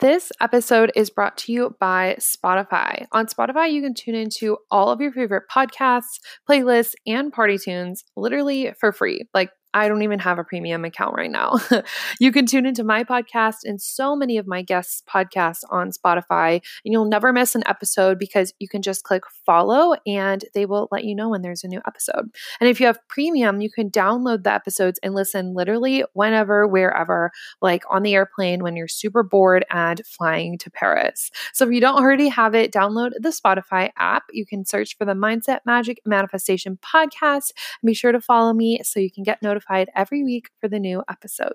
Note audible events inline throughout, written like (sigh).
This episode is brought to you by Spotify. On Spotify, you can tune into all of your favorite podcasts, playlists, and party tunes literally for free. Like I don't even have a premium account right now. (laughs) you can tune into my podcast and so many of my guests' podcasts on Spotify, and you'll never miss an episode because you can just click follow and they will let you know when there's a new episode. And if you have premium, you can download the episodes and listen literally whenever, wherever, like on the airplane when you're super bored and flying to Paris. So if you don't already have it, download the Spotify app. You can search for the Mindset Magic Manifestation podcast and be sure to follow me so you can get notified notified every week for the new episode.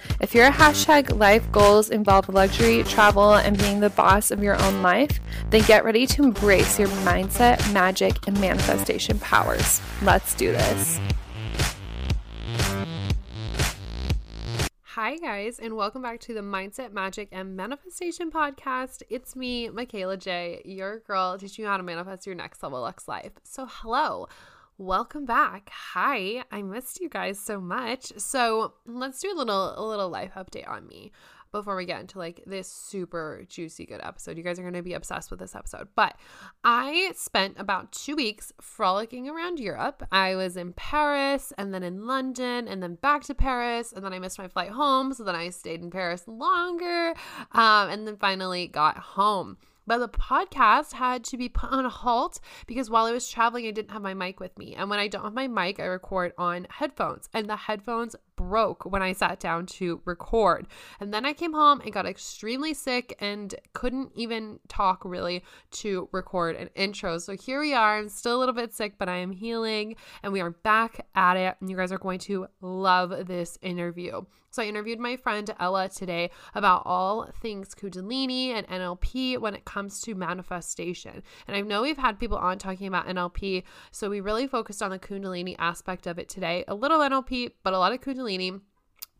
If your hashtag life goals involve luxury, travel, and being the boss of your own life, then get ready to embrace your mindset, magic, and manifestation powers. Let's do this. Hi, guys, and welcome back to the Mindset, Magic, and Manifestation podcast. It's me, Mikayla Jai, your girl, teaching you how to manifest your next level Lux life. So, hello, welcome back. Hi, I missed you guys so much. So, let's do a little a little life update on me before we get into like this super juicy good episode. You guys are going to be obsessed with this episode. But I spent about 2 weeks frolicking around Europe. I was in Paris and then in London and then back to Paris and then I missed my flight home, so then I stayed in Paris longer um, and then finally got home. But the podcast had to be put on a halt because while I was traveling, I didn't have my mic with me. And when I don't have my mic, I record on headphones. And the headphones broke when I sat down to record. And then I came home and got extremely sick and couldn't even talk really to record an intro. So here we are. I'm still a little bit sick, but I am healing and we are back at it. And you guys are going to love this interview. So I interviewed my friend Ella today about all things Kundalini and NLP when it comes to manifestation. And I know we've had people on talking about NLP, so we really focused on the Kundalini aspect of it today. A little NLP, but a lot of Kundalini.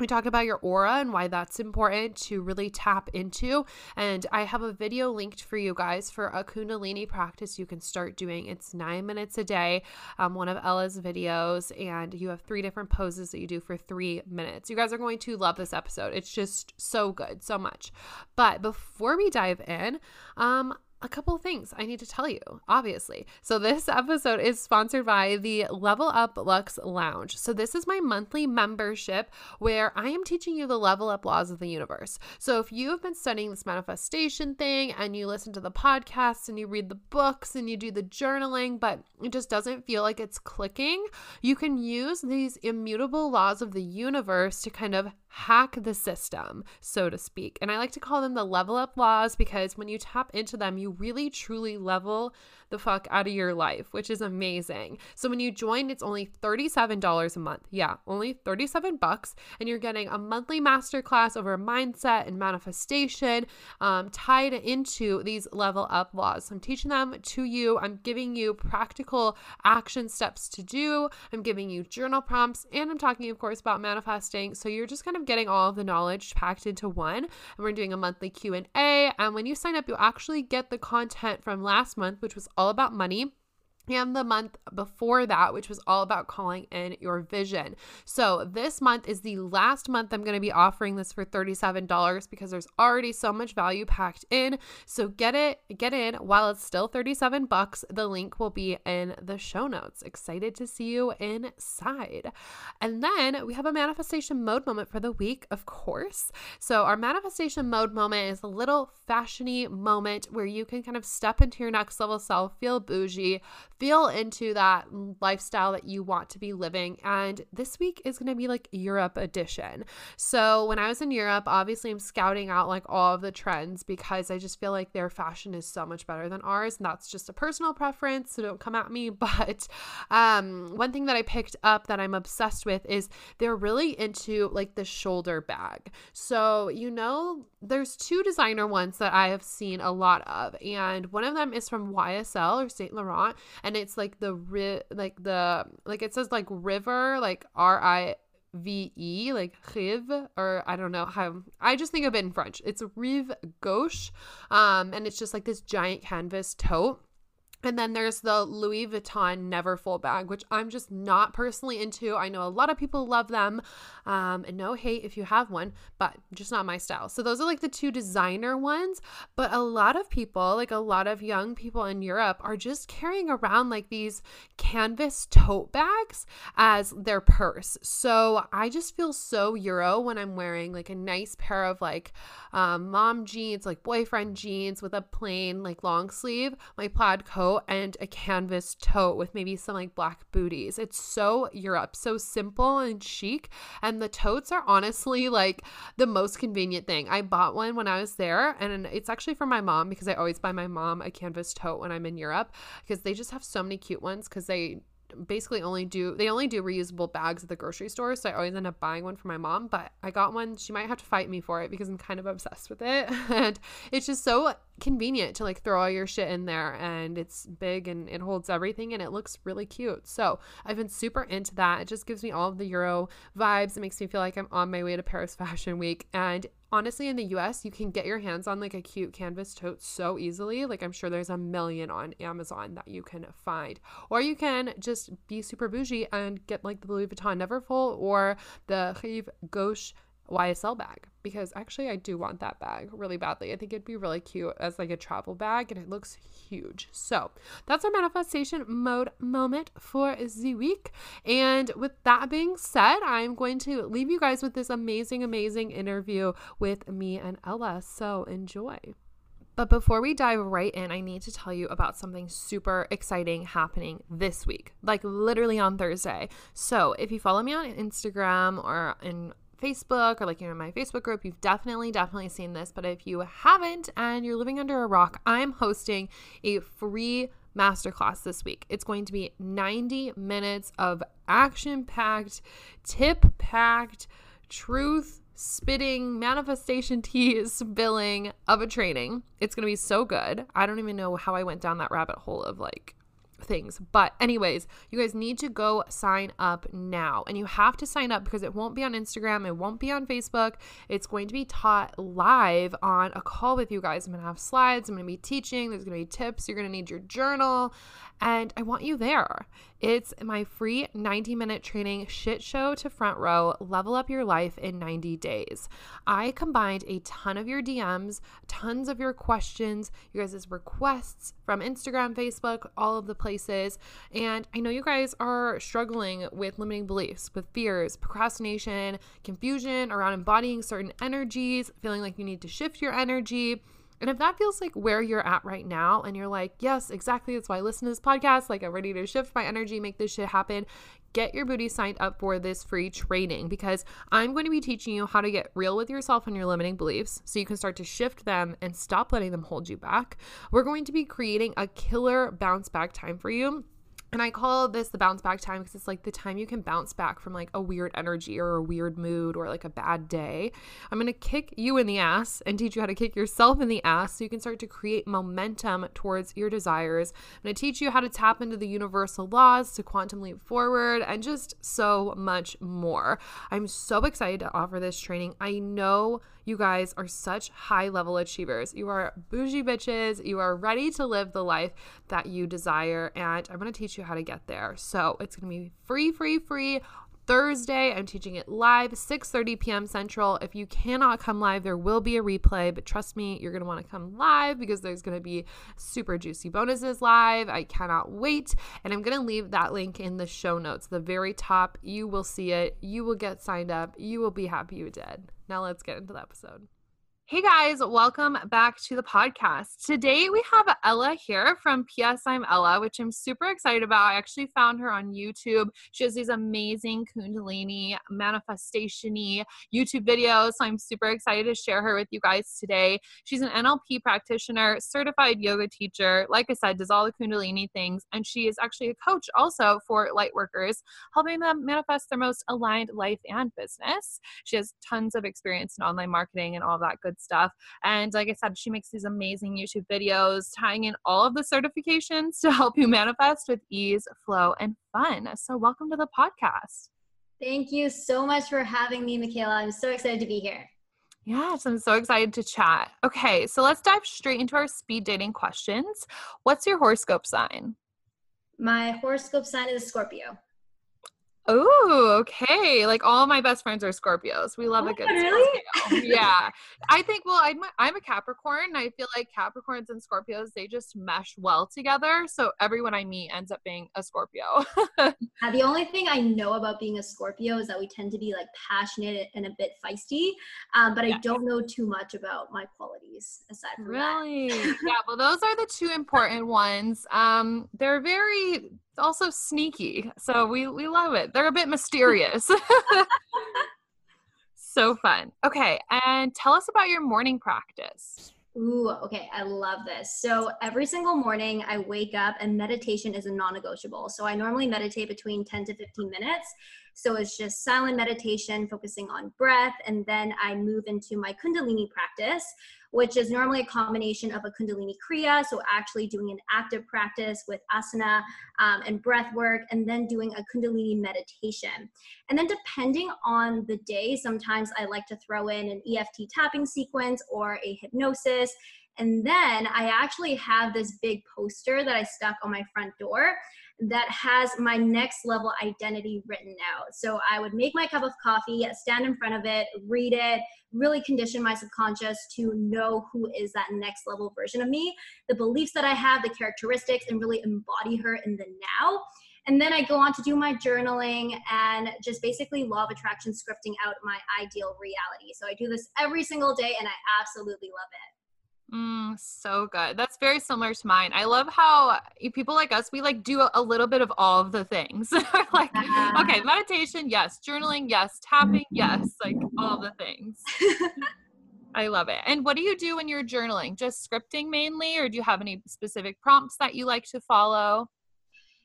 We talked about your aura and why that's important to really tap into. And I have a video linked for you guys for a Kundalini practice you can start doing. It's nine minutes a day, um, one of Ella's videos, and you have three different poses that you do for three minutes. You guys are going to love this episode. It's just so good, so much. But before we dive in, um, a couple things I need to tell you, obviously. So, this (laughs) episode is sponsored by the Level Up Luxe Lounge. So, this is my monthly membership where I am teaching you the level up laws of the universe. So, if you have been studying this manifestation thing and you listen to the podcasts and you read the books and you do the journaling, but it just doesn't feel like it's clicking, you can use these immutable laws of the universe to kind of hack the system, so to speak. And I like to call them the level up laws because when you tap into them, you really truly level the fuck out of your life, which is amazing. So when you join, it's only $37 a month. Yeah, only 37 bucks. And you're getting a monthly masterclass over mindset and manifestation um, tied into these level up laws. So I'm teaching them to you. I'm giving you practical action steps to do. I'm giving you journal prompts and I'm talking, of course, about manifesting. So you're just kind of getting all of the knowledge packed into one. And we're doing a monthly Q&A. And when you sign up, you'll actually get the content from last month, which was all about money and the month before that, which was all about calling in your vision. So, this month is the last month I'm going to be offering this for $37 because there's already so much value packed in. So, get it, get in while it's still 37 bucks. The link will be in the show notes. Excited to see you inside. And then we have a manifestation mode moment for the week, of course. So, our manifestation mode moment is a little fashiony moment where you can kind of step into your next level self, feel bougie feel into that lifestyle that you want to be living. And this week is going to be like Europe edition. So when I was in Europe, obviously I'm scouting out like all of the trends because I just feel like their fashion is so much better than ours. And that's just a personal preference. So don't come at me. (laughs) But um, one thing that I picked up that I'm obsessed with is they're really into like the shoulder bag. So, you know, there's two designer ones that I have seen a lot of, and one of them is from YSL or Saint Laurent, and it's like the ri- like the like it says like river like R I V E like rive or I don't know how I just think of it in French. It's rive gauche, um, and it's just like this giant canvas tote and then there's the Louis Vuitton Neverfull bag, which I'm just not personally into. I know a lot of people love them. Um, and no hate if you have one, but just not my style. So those are like the two designer ones. But a lot of people, like a lot of young people in Europe, are just carrying around like these canvas tote bags as their purse. So I just feel so Euro when I'm wearing like a nice pair of like um, mom jeans, like boyfriend jeans with a plain like long sleeve, my plaid coat and a canvas tote with maybe some like black booties. It's so Europe, so simple and chic. And the totes are honestly like the most convenient thing. I bought one when I was there, and it's actually for my mom because I always buy my mom a canvas tote when I'm in Europe because they just have so many cute ones because they basically only do they only do reusable bags at the grocery store so i always end up buying one for my mom but i got one she might have to fight me for it because i'm kind of obsessed with it. (laughs) And it's just so convenient to like throw all your shit in there and it's big and it holds everything and it looks really cute. So i've been super into that. It just gives me all of the euro vibes. It makes me feel like i'm on my way to paris fashion week and honestly in the US you can get your hands on like a cute canvas tote so easily. Like I'm sure there's a million on Amazon that you can find. Or you can just be super bougie and get like the Louis Vuitton Neverfull or the Rive Gauche YSL bag because actually I do want that bag really badly. I think it'd be really cute as like a travel bag and it looks huge. So that's our manifestation mode moment for the week. And with that being said, I'm going to leave you guys with this amazing, amazing interview with me and Ella. So enjoy. But before we dive right in, I need to tell you about something super exciting happening this week, like literally on Thursday. So, if you follow me on Instagram or in Facebook or like you're in my Facebook group, you've definitely, definitely seen this. But if you haven't and you're living under a rock, I'm hosting a free masterclass this week. It's going to be 90 minutes of action packed, tip packed, truth spitting manifestation tea spilling of a training. It's going to be so good. I don't even know how I went down that rabbit hole of like things. But, anyways, you guys need to go sign up now. And you have to sign up because it won't be on Instagram, it won't be on Facebook. It's going to be taught live on a call with you guys. I'm going to have slides, I'm going to be teaching, there's going to be tips. You're going to need your journal, and I want you there. It's my free 90 minute training shit show to front row, level up your life in 90 days. I combined a ton of your DMs, tons of your questions, you guys' requests from Instagram, Facebook, all of the places. And I know you guys are struggling with limiting beliefs, with fears, procrastination, confusion around embodying certain energies, feeling like you need to shift your energy and if that feels like where you're at right now, and you're like, yes, exactly, that's why I listen to this podcast, like I'm ready to shift my energy, make this shit happen, get your booty signed up for this free training because I'm going to be teaching you how to get real with yourself and your limiting beliefs so you can start to shift them and stop letting them hold you back. We're going to be creating a killer bounce back time for you and I call this the bounce back time because it's like the time you can bounce back from like a weird energy or a weird mood or like a bad day. I'm going to kick you in the ass and teach you how to kick yourself in the ass so you can start to create momentum towards your desires. I'm going to teach you how to tap into the universal laws to quantum leap forward and just so much more. I'm so excited to offer this training. I know you guys are such high level achievers. You are bougie bitches. You are ready to live the life that you desire. And I'm going to teach you how to get there. So it's going to be free, free, free Thursday. I'm teaching it live, 6:30 p.m. Central. If you cannot come live, there will be a replay, but trust me, you're going to want to come live because there's going to be super juicy bonuses live. I cannot wait. And I'm going to leave that link in the show notes. The very top, you will see it. You will get signed up. You will be happy you did. Now let's get into the episode. Hey guys, welcome back to the podcast. Today we have Ella here from PS I'm Ella, which I'm super excited about. I actually found her on YouTube. She has these amazing Kundalini manifestation YouTube videos. So I'm super excited to share her with you guys today. She's an NLP practitioner, certified yoga teacher, like I said, does all the Kundalini things. And she is actually a coach also for light workers, helping them manifest their most aligned life and business. She has tons of experience in online marketing and all that good stuff. And like I said, she makes these amazing YouTube videos tying in all of the certifications to help you manifest with ease, flow, and fun. So, welcome to the podcast. Thank you so much for having me, Mikayla. I'm so excited to be here. Yes, I'm so excited to chat. Okay, so let's dive straight into our speed dating questions. What's your horoscope sign? My horoscope sign is Scorpio. Oh, okay. Like all my best friends are Scorpios. We love oh, a good really? Scorpio. yeah. I think well, I'm a, I'm a Capricorn. I feel like Capricorns and Scorpios they just mesh well together. So everyone I meet ends up being a Scorpio. (laughs) uh, the only thing I know about being a Scorpio is that we tend to be like passionate and a bit feisty. Um, but I don't know too much about my qualities aside from really? that. Really? (laughs) yeah. Well, those are the two important ones. Um, they're very also sneaky. So we we love it. They're a bit mysterious. (laughs) so fun. Okay, and tell us about your morning practice. Ooh, okay. I love this. So every single morning I wake up and meditation is a non negotiable. So I normally meditate between 10 to 15 minutes. So it's just silent meditation, focusing on breath. And then I move into my Kundalini practice, which is normally a combination of a Kundalini Kriya, so actually doing an active practice with asana um, and breath work, and then doing a Kundalini meditation. And then depending on the day, sometimes I like to throw in an EFT tapping sequence or a hypnosis. And then I actually have this big poster that I stuck on my front door that has my next level identity written out. So I would make my cup of coffee, stand in front of it, read it, really condition my subconscious to know who is that next level version of me, the beliefs that I have, the characteristics, and really embody her in the now. And then I go on to do my journaling and just basically law of attraction scripting out my ideal reality. So I do this every single day and I absolutely love it. Mm, so good. That's very similar to mine. I love how people like us, we like do a, little bit of all of the things. (laughs) like, okay, meditation, yes. Journaling, yes. Tapping, yes. Like all the things. (laughs) I love it. And what do you do when you're journaling? Just scripting mainly, or do you have any specific prompts that you like to follow?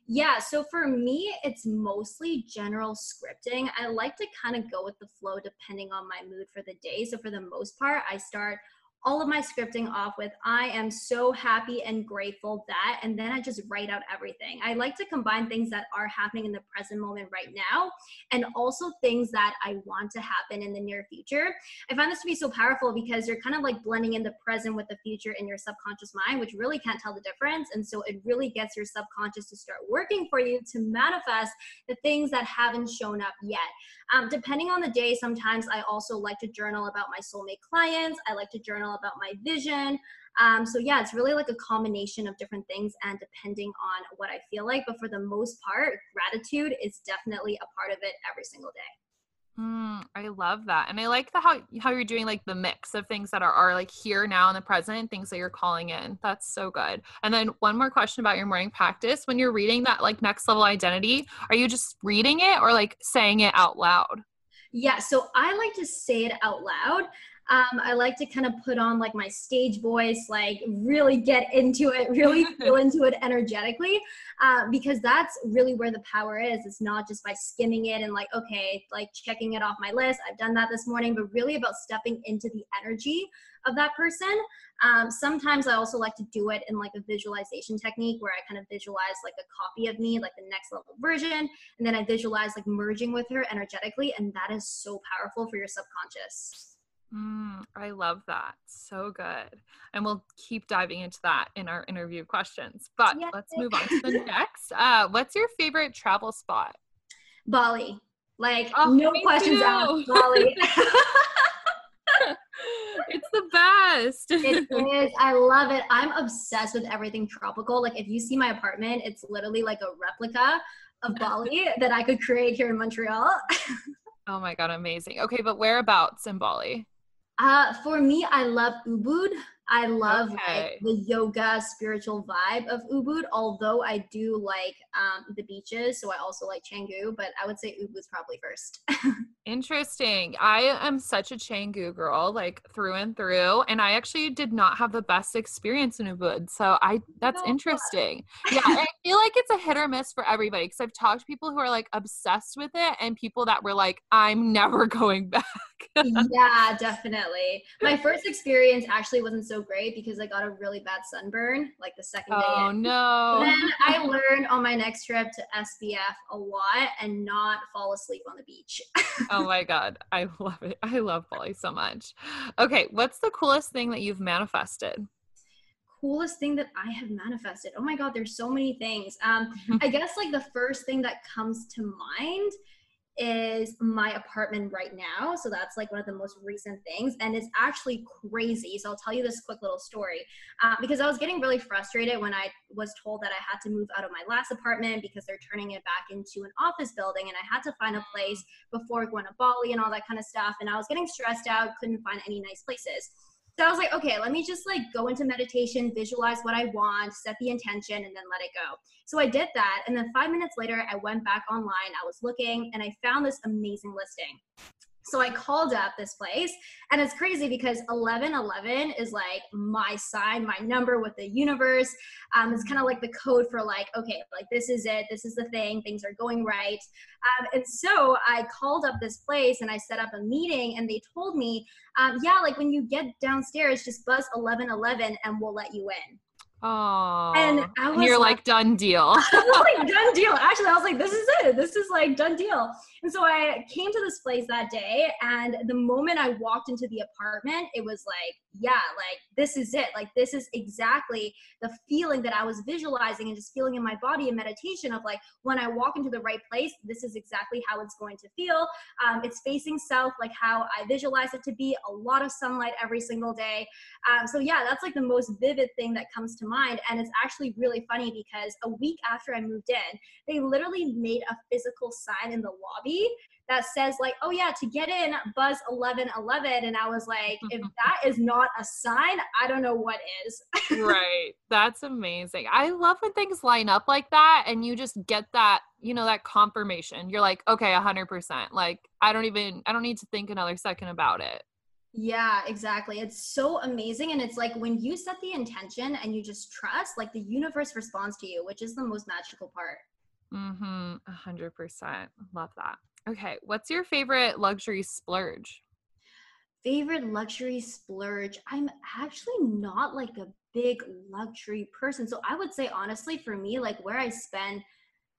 Yeah, so for me, it's mostly general scripting. I like to kind of go with the flow depending on my mood for the day. So for the most part, I start all of my scripting off with I am so happy and grateful that, and then I just write out everything. I like to combine things that are happening in the present moment right now and also things that I want to happen in the near future. I find this to be so powerful because you're kind of like blending in the present with the future in your subconscious mind, which really can't tell the difference. And so it really gets your subconscious to start working for you to manifest the things that haven't shown up yet. Um, depending on the day, sometimes I also like to journal about my soulmate clients. I like to journal about my vision. Um, so yeah, it's really like a combination of different things and depending on what I feel like. But for the most part, gratitude is definitely a part of it every single day. Mm, I love that, and I like the how how you're doing like the mix of things that are are like here now in the present, and things that you're calling in. That's so good. And then one more question about your morning practice: when you're reading that like next level identity, are you just reading it or like saying it out loud? Yeah, so I like to say it out loud. Um, I like to kind of put on like my stage voice, like really get into it, really (laughs) feel into it energetically, uh, because that's really where the power is. It's not just by skimming it and like, okay, like checking it off my list. I've done that this morning, but really about stepping into the energy of that person. Um, sometimes I also like to do it in like a visualization technique where I kind of visualize like a copy of me, like the next level version, and then I visualize like merging with her energetically, and that is so powerful for your subconscious. Mm, I love that. So good. And we'll keep diving into that in our interview questions. But yes. let's move on to the next. Uh, what's your favorite travel spot? Bali. Like, oh, no questions asked. Bali. (laughs) it's the best. it is. I love it. I'm obsessed with everything tropical. Like, if you see my apartment, it's literally like a replica of (laughs) Bali that I could create here in Montreal. (laughs) oh my God, amazing. Okay, but whereabouts in Bali? Uh, for me, I love Ubud. I love Okay. like the yoga spiritual vibe of Ubud, although I do like um, the beaches. So I also like Canggu, but I would say Ubud's probably first. (laughs) Interesting. I am such a Canggu girl, like through and through, and I actually did not have the best experience in Ubud. So I that's No. interesting. Yeah, (laughs) I feel like it's a hit or miss for everybody because I've talked to people who are like obsessed with it and people that were like, I'm never (laughs) going back. yeah, (laughs) definitely. My first experience actually wasn't so great because I got a really bad sunburn like the second day. oh no. Then I learned on my next trip to SPF a lot and not fall asleep on the beach. Oh my god, I (laughs) love it. I love Bali so much. Okay, what's the coolest thing that you've manifested? Coolest thing that I have manifested. Oh my god, there's so many things. Um, I guess like the first thing that comes to mind is my apartment right now. So that's like one of the most recent things. And it's actually crazy. So I'll tell you this quick little story uh, because I was getting really frustrated when I was told that I had to move out of my last apartment because they're turning it back into an office building. And I had to find a place before going to Bali and all that kind of stuff. And I was getting stressed out, couldn't find any nice places. So I was like, okay, let me just like go into meditation, visualize what I want, set the intention, and then let it go. So I did that. And then five minutes later, I went back online. I was looking and I found this amazing listing. So I called up this place, and it's crazy because 1111 is like my sign, my number with the universe. Um, it's kind of like the code for like, okay, like this is it, this is the thing, things are going right. Um, and so I called up this place and I set up a meeting, and they told me, um, yeah, like when you get downstairs, just buzz 1111 and we'll let you in. Oh, And I was you're like- like done deal. (laughs) I was like, done deal. Actually, I was like, this is it. This is like done deal. And so I came to this place that day, and the moment I walked into the apartment, it was like, yeah, like this is it. Like this is exactly the feeling that I was visualizing and just feeling in my body in meditation of like when I walk into the right place, this is exactly how it's going to feel. Um, it's facing south, like how I visualize it to be. A lot of sunlight every single day. Um, so yeah, that's like the most vivid thing that comes to mind. And it's actually really funny because a week after I moved in, they literally made a physical sign in the lobby that says like, oh yeah, to get in, buzz 1111. And I was like, if that is not a sign, I don't know what is. (laughs) right. That's amazing. I love when things line up like that and you just get that, you know, that confirmation. You're like, okay, 100%. Like, I don't even, I don't need to think another second about it. Yeah, exactly. It's so amazing. And it's like when you set the intention and you just trust, like the universe responds to you, which is the most magical part. Mm hmm. 100%. Love that. Okay. What's your favorite luxury splurge? favorite luxury splurge i'm actually not like a big luxury person so i would say honestly for me like where i spend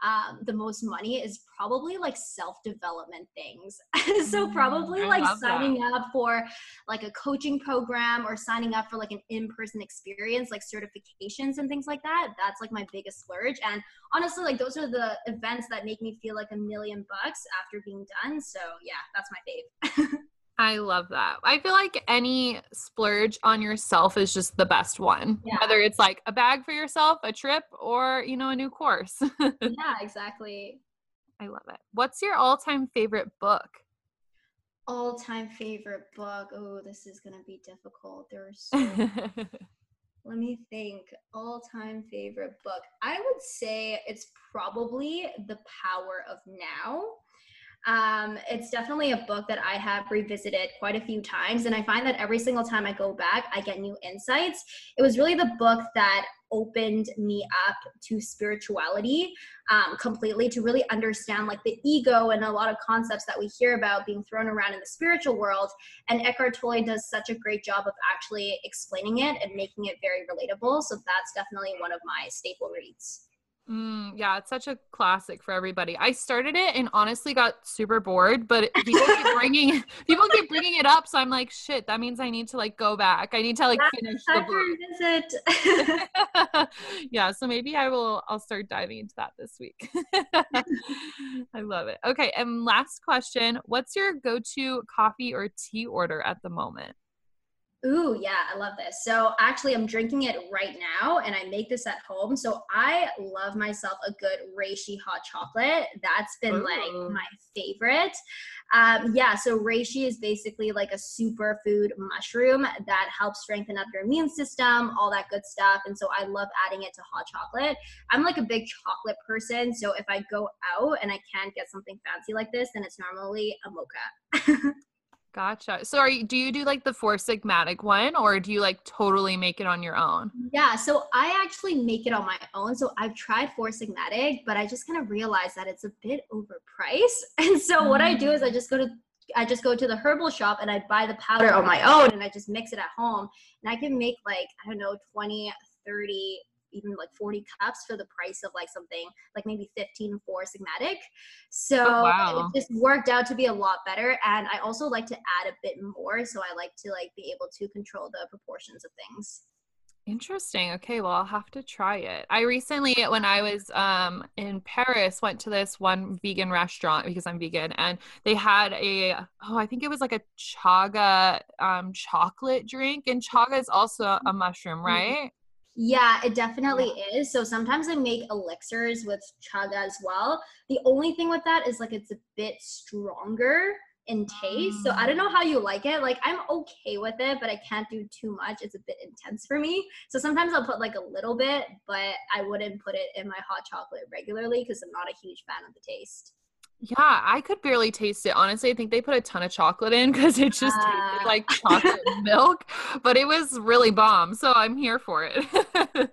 um, the most money is probably like self-development things. (laughs) So Mm, probably I like love that. signing up for like a coaching program or signing up for like an in-person experience like certifications and things like that that's like my biggest splurge. And honestly like those are the events that make me feel like a million bucks after being done. So yeah that's my fave (laughs) I love that. I feel like any splurge on yourself is just the best one. Yeah. Whether it's like a bag for yourself, a trip, or, you know, a new course. (laughs) yeah exactly I love it. What's your all time favorite book? all-time favorite book oh this is gonna be difficult there's (laughs) so let me think all-time favorite book i would say it's probably the power of now um, it's definitely a book that I have revisited quite a few times, and I find that every single time I go back, I get new insights. It was really the book that opened me up to spirituality um, completely to really understand like the ego and a lot of concepts that we hear about being thrown around in the spiritual world. And Eckhart Tolle does such a great job of actually explaining it and making it very relatable. So that's definitely one of my staple reads. Mm, yeah, it's such a classic for everybody. I started it and honestly got super bored, but people keep (laughs) bringing people keep bringing it up, so I'm like, shit, that means I need to like go back. I need to like finish the book. (laughs) yeah, so maybe I will I'll start diving into that this week. (laughs) I love it. Okay, and last question, what's your go-to coffee or tea order at the moment? Ooh, yeah, I love this. So actually, I'm drinking it right now, and I make this at home. So I love myself a good reishi hot chocolate. That's been Ooh. like my favorite. Um, yeah, so reishi is basically like a superfood mushroom that helps strengthen up your immune system, all that good stuff. And so I love adding it to hot chocolate. I'm like a big chocolate person, so if I go out and I can't get something fancy like this, then it's normally a mocha. (laughs) Gotcha. So are you do you do like the four sigmatic one or do you like totally make it on your own? Yeah, so I actually make it on my own. So I've tried four sigmatic, but I just kind of realized that it's a bit overpriced. (laughs) And so mm. what I do is I mm. just go to I just go to the herbal shop and I buy the powder on my own and I just mix it at home. And I can make like, I don't know, 20, 30 even like 40 cups for the price of like something like maybe 15 Four Sigmatic. So oh, wow. it just worked out to be a lot better. And I also like to add a bit more. So I like to like be able to control the proportions of things. Interesting. Okay, well, I'll have to try it. I recently, when I was um, in Paris, went to this one vegan restaurant because I'm vegan, and they had a oh, I think it was like a chaga um, chocolate drink, and chaga is also a mushroom, mm-hmm. right? Yeah, it definitely yeah. is. So sometimes I make elixirs with chaga as well. The only thing with that is like it's a bit stronger in taste. So I mm. don't know how you like it. Like I'm okay with it, but I can't do too much. It's a bit intense for me. So sometimes I'll put like a little bit, but I wouldn't put it in my hot chocolate regularly because I'm not a huge fan of the taste. Yeah, I could barely taste it. Honestly, I think they put a ton of chocolate in because it just uh. tasted like chocolate (laughs) milk, but it was really bomb. So I'm here for it. (laughs)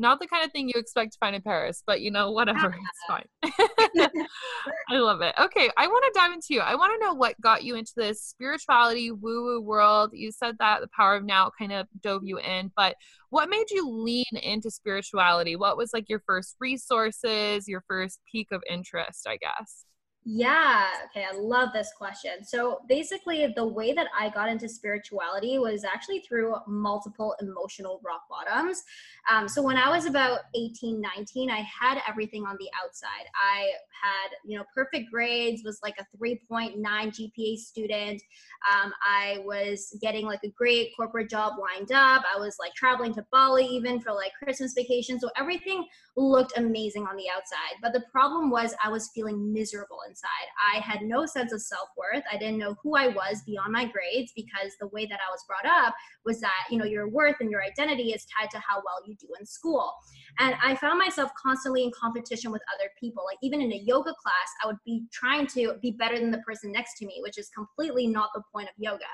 Not the kind of thing you expect to find in Paris, but you know, whatever, (laughs) it's fine. (laughs) I love it. Okay, I want to dive into you. I want to know what got you into this spirituality woo woo world. You said that the power of now kind of dove you in, but what made you lean into spirituality? What was like your first resources, your first peak of interest, I guess? Yeah. Okay. I love this question. So basically, the way that I got into spirituality was actually through multiple emotional rock bottoms. Um, so when I was about 18, 19, I had everything on the outside. I had, you know, perfect grades, was like a 3.9 GPA student. Um, I was getting like a great corporate job lined up. I was like traveling to Bali even for like Christmas vacation. So everything looked amazing on the outside. But the problem was I was feeling miserable inside. I had no sense of self worth. I didn't know who I was beyond my grades because the way that I was brought up was that, you know, your worth and your identity is tied to how well you do in school. And I found myself constantly in competition with other people. Like even in a yoga class, I would be trying to be better than the person next to me, which is completely not the point of yoga.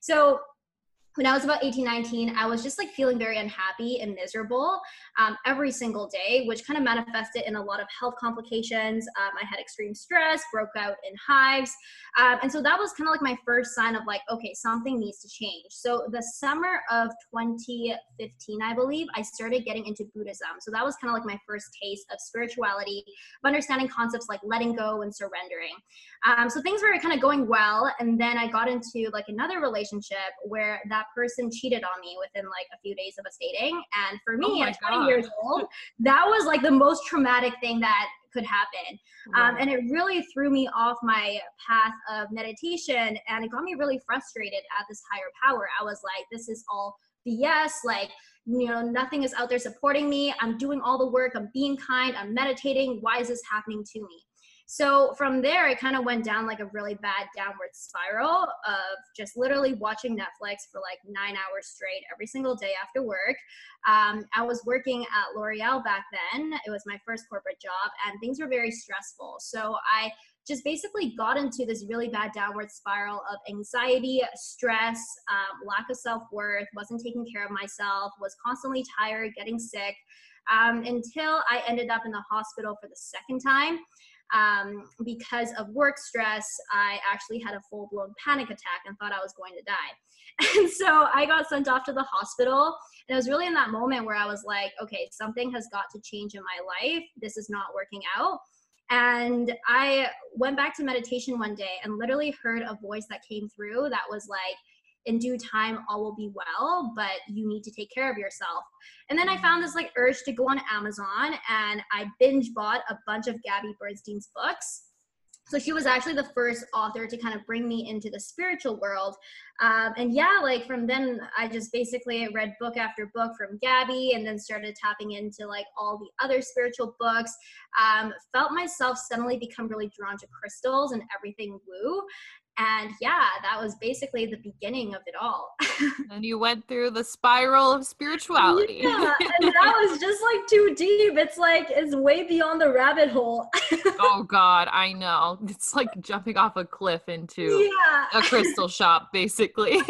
So when I was about 18, 19, I was just like feeling very unhappy and miserable um, every single day, which kind of manifested in a lot of health complications. Um, I had extreme stress, broke out in hives. Um, and so that was kind of like my first sign of like, okay, something needs to change. So the summer of 2015, I believe, I started getting into Buddhism. So that was kind of like my first taste of spirituality, of understanding concepts like letting go and surrendering. Um, so things were kind of going well. And then I got into like another relationship where that that person cheated on me within like a few days of us dating. And for me, oh at 20 God. years old, that was like the most traumatic thing that could happen. Um, and it really threw me off my path of meditation and it got me really frustrated at this higher power. I was like, this is all BS. Like, you know, nothing is out there supporting me. I'm doing all the work. I'm being kind. I'm meditating. Why is this happening to me? So from there, it kind of went down like a really bad downward spiral of just literally watching Netflix for like nine hours straight every single day after work. Um, I was working at L'Oreal back then. It was my first corporate job, and things were very stressful. So I just basically got into this really bad downward spiral of anxiety, stress, um, lack of self worth, wasn't taking care of myself, was constantly tired, getting sick, um, until I ended up in the hospital for the second time um, because of work stress, I actually had a full blown panic attack and thought I was going to die. (laughs) And so I got sent off to the hospital. And it was really in that moment where I was like, okay, something has got to change in my life. This is not working out. And I went back to meditation one day and literally heard a voice that came through that was like, in due time all will be well but you need to take care of yourself. And then i found this like urge to go on amazon and i binge bought a bunch of gabby bernstein's books. So she was actually the first author to kind of bring me into the spiritual world. Um, and yeah like from then i just basically read book after book from gabby and then started tapping into like all the other spiritual books. Um, felt myself suddenly become really drawn to crystals and everything woo and yeah that was basically the beginning of it all (laughs) and you went through the spiral of spirituality yeah and that was just like too deep it's like it's way beyond the rabbit hole (laughs) oh god i know it's like jumping off a cliff into yeah. a crystal (laughs) shop basically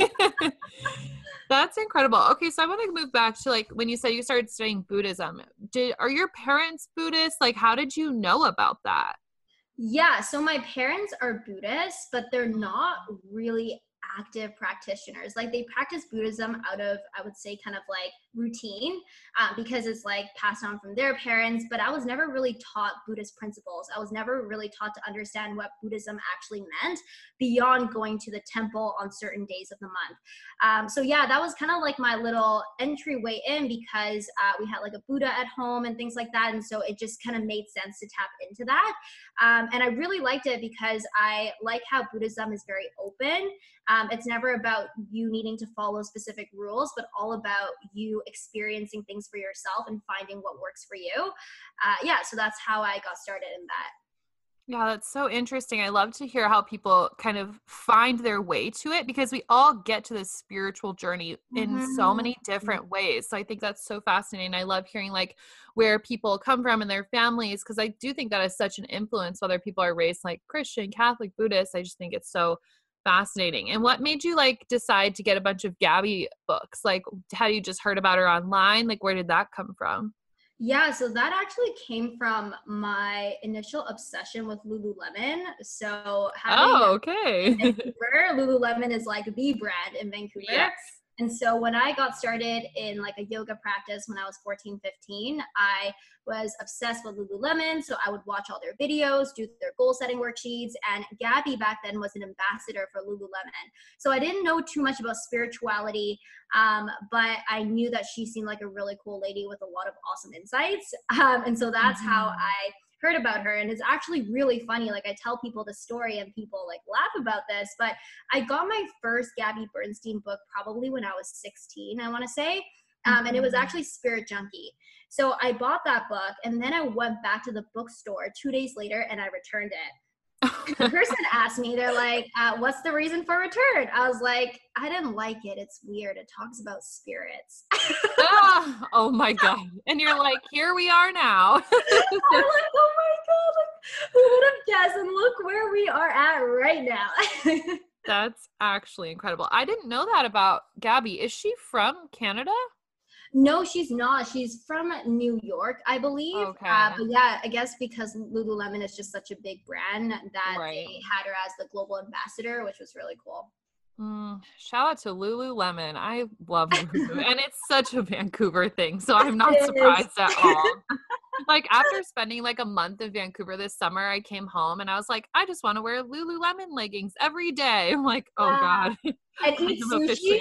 That's incredible. Okay, so I want to move back to like when you said you started studying Buddhism. Did are your parents Buddhist? Like how did you know about that? Yeah, so my parents are Buddhists, but they're not really active practitioners. Like they practice Buddhism out of, I would say, kind of like routine um, because it's like passed on from their parents. But I was never really taught Buddhist principles. I was never really taught to understand what Buddhism actually meant beyond going to the temple on certain days of the month. Um, so yeah, that was kind of like my little entryway in because uh, we had like a Buddha at home and things like that. And so it just kind of made sense to tap into that. Um, and I really liked it because I like how Buddhism is very open. Um, it's never about you needing to follow specific rules, but all about you experiencing things for yourself and finding what works for you. Uh, yeah, so that's how I got started in that. Yeah, that's so interesting. I love to hear how people kind of find their way to it because we all get to this spiritual journey in mm-hmm. so many different ways. So I think that's so fascinating. I love hearing like where people come from and their families because I do think that is such an influence whether people are raised like Christian, Catholic, Buddhist. I just think it's so fascinating. And what made you like decide to get a bunch of Gabby books? Like had you just heard about her online? Like where did that come from? Yeah, so that actually came from my initial obsession with Lululemon. So oh, okay. Vancouver, Lululemon is like the brand in Vancouver. (laughs) Yes. And so when I got started in like a yoga practice when I was 14, 15, I was obsessed with Lululemon. So I would watch all their videos, do their goal setting worksheets. And Gabby back then was an ambassador for Lululemon. So I didn't know too much about spirituality, um, but I knew that she seemed like a really cool lady with a lot of awesome insights. Um, and so that's mm-hmm. how I heard about her and it's actually really funny like i tell people the story and people like laugh about this but i got my first gabby bernstein book probably when i was 16 i want to say um, and it was mm-hmm. actually spirit junkie so i bought that book and then i went back to the bookstore two days later and i returned it the (laughs) person asked me, they're like, uh, "What's the reason for return?" I was like, "I didn't like it. It's weird. It talks about spirits." oh, oh, (laughs) my god! And you're like, "Here we are now." (laughs) I'm like, "Oh my god! Like, who would have guessed?" And look where we are at right now. That's actually incredible. I didn't know that about Gabby. Is she from Canada? No, she's not. She's from New York, I believe. Okay. Uh, but yeah, I guess because Lululemon is just such a big brand that right. they had her as the global ambassador, which was really cool. Mm, shout out to Lululemon. I love Lululemon. and it's such a Vancouver thing. So I'm not (laughs) surprised is. at all. (laughs) like after spending like a month in Vancouver this summer, I came home and I was like, I just want to wear Lululemon leggings every day. I'm like, oh God. And (laughs) eat sushi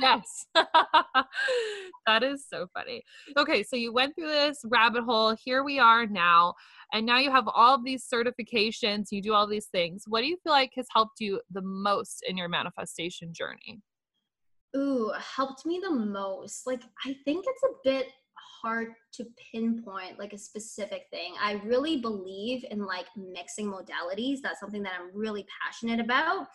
yes. (laughs) that is so funny. Okay, so you went through this rabbit hole. Here we are now. And now you have all of these certifications, you do all these things. What do you feel like has helped you the most in your manifestation journey? Ooh, helped me the most. Like, I think it's a bit hard to pinpoint like a specific thing. I really believe in like mixing modalities. That's something that I'm really passionate about.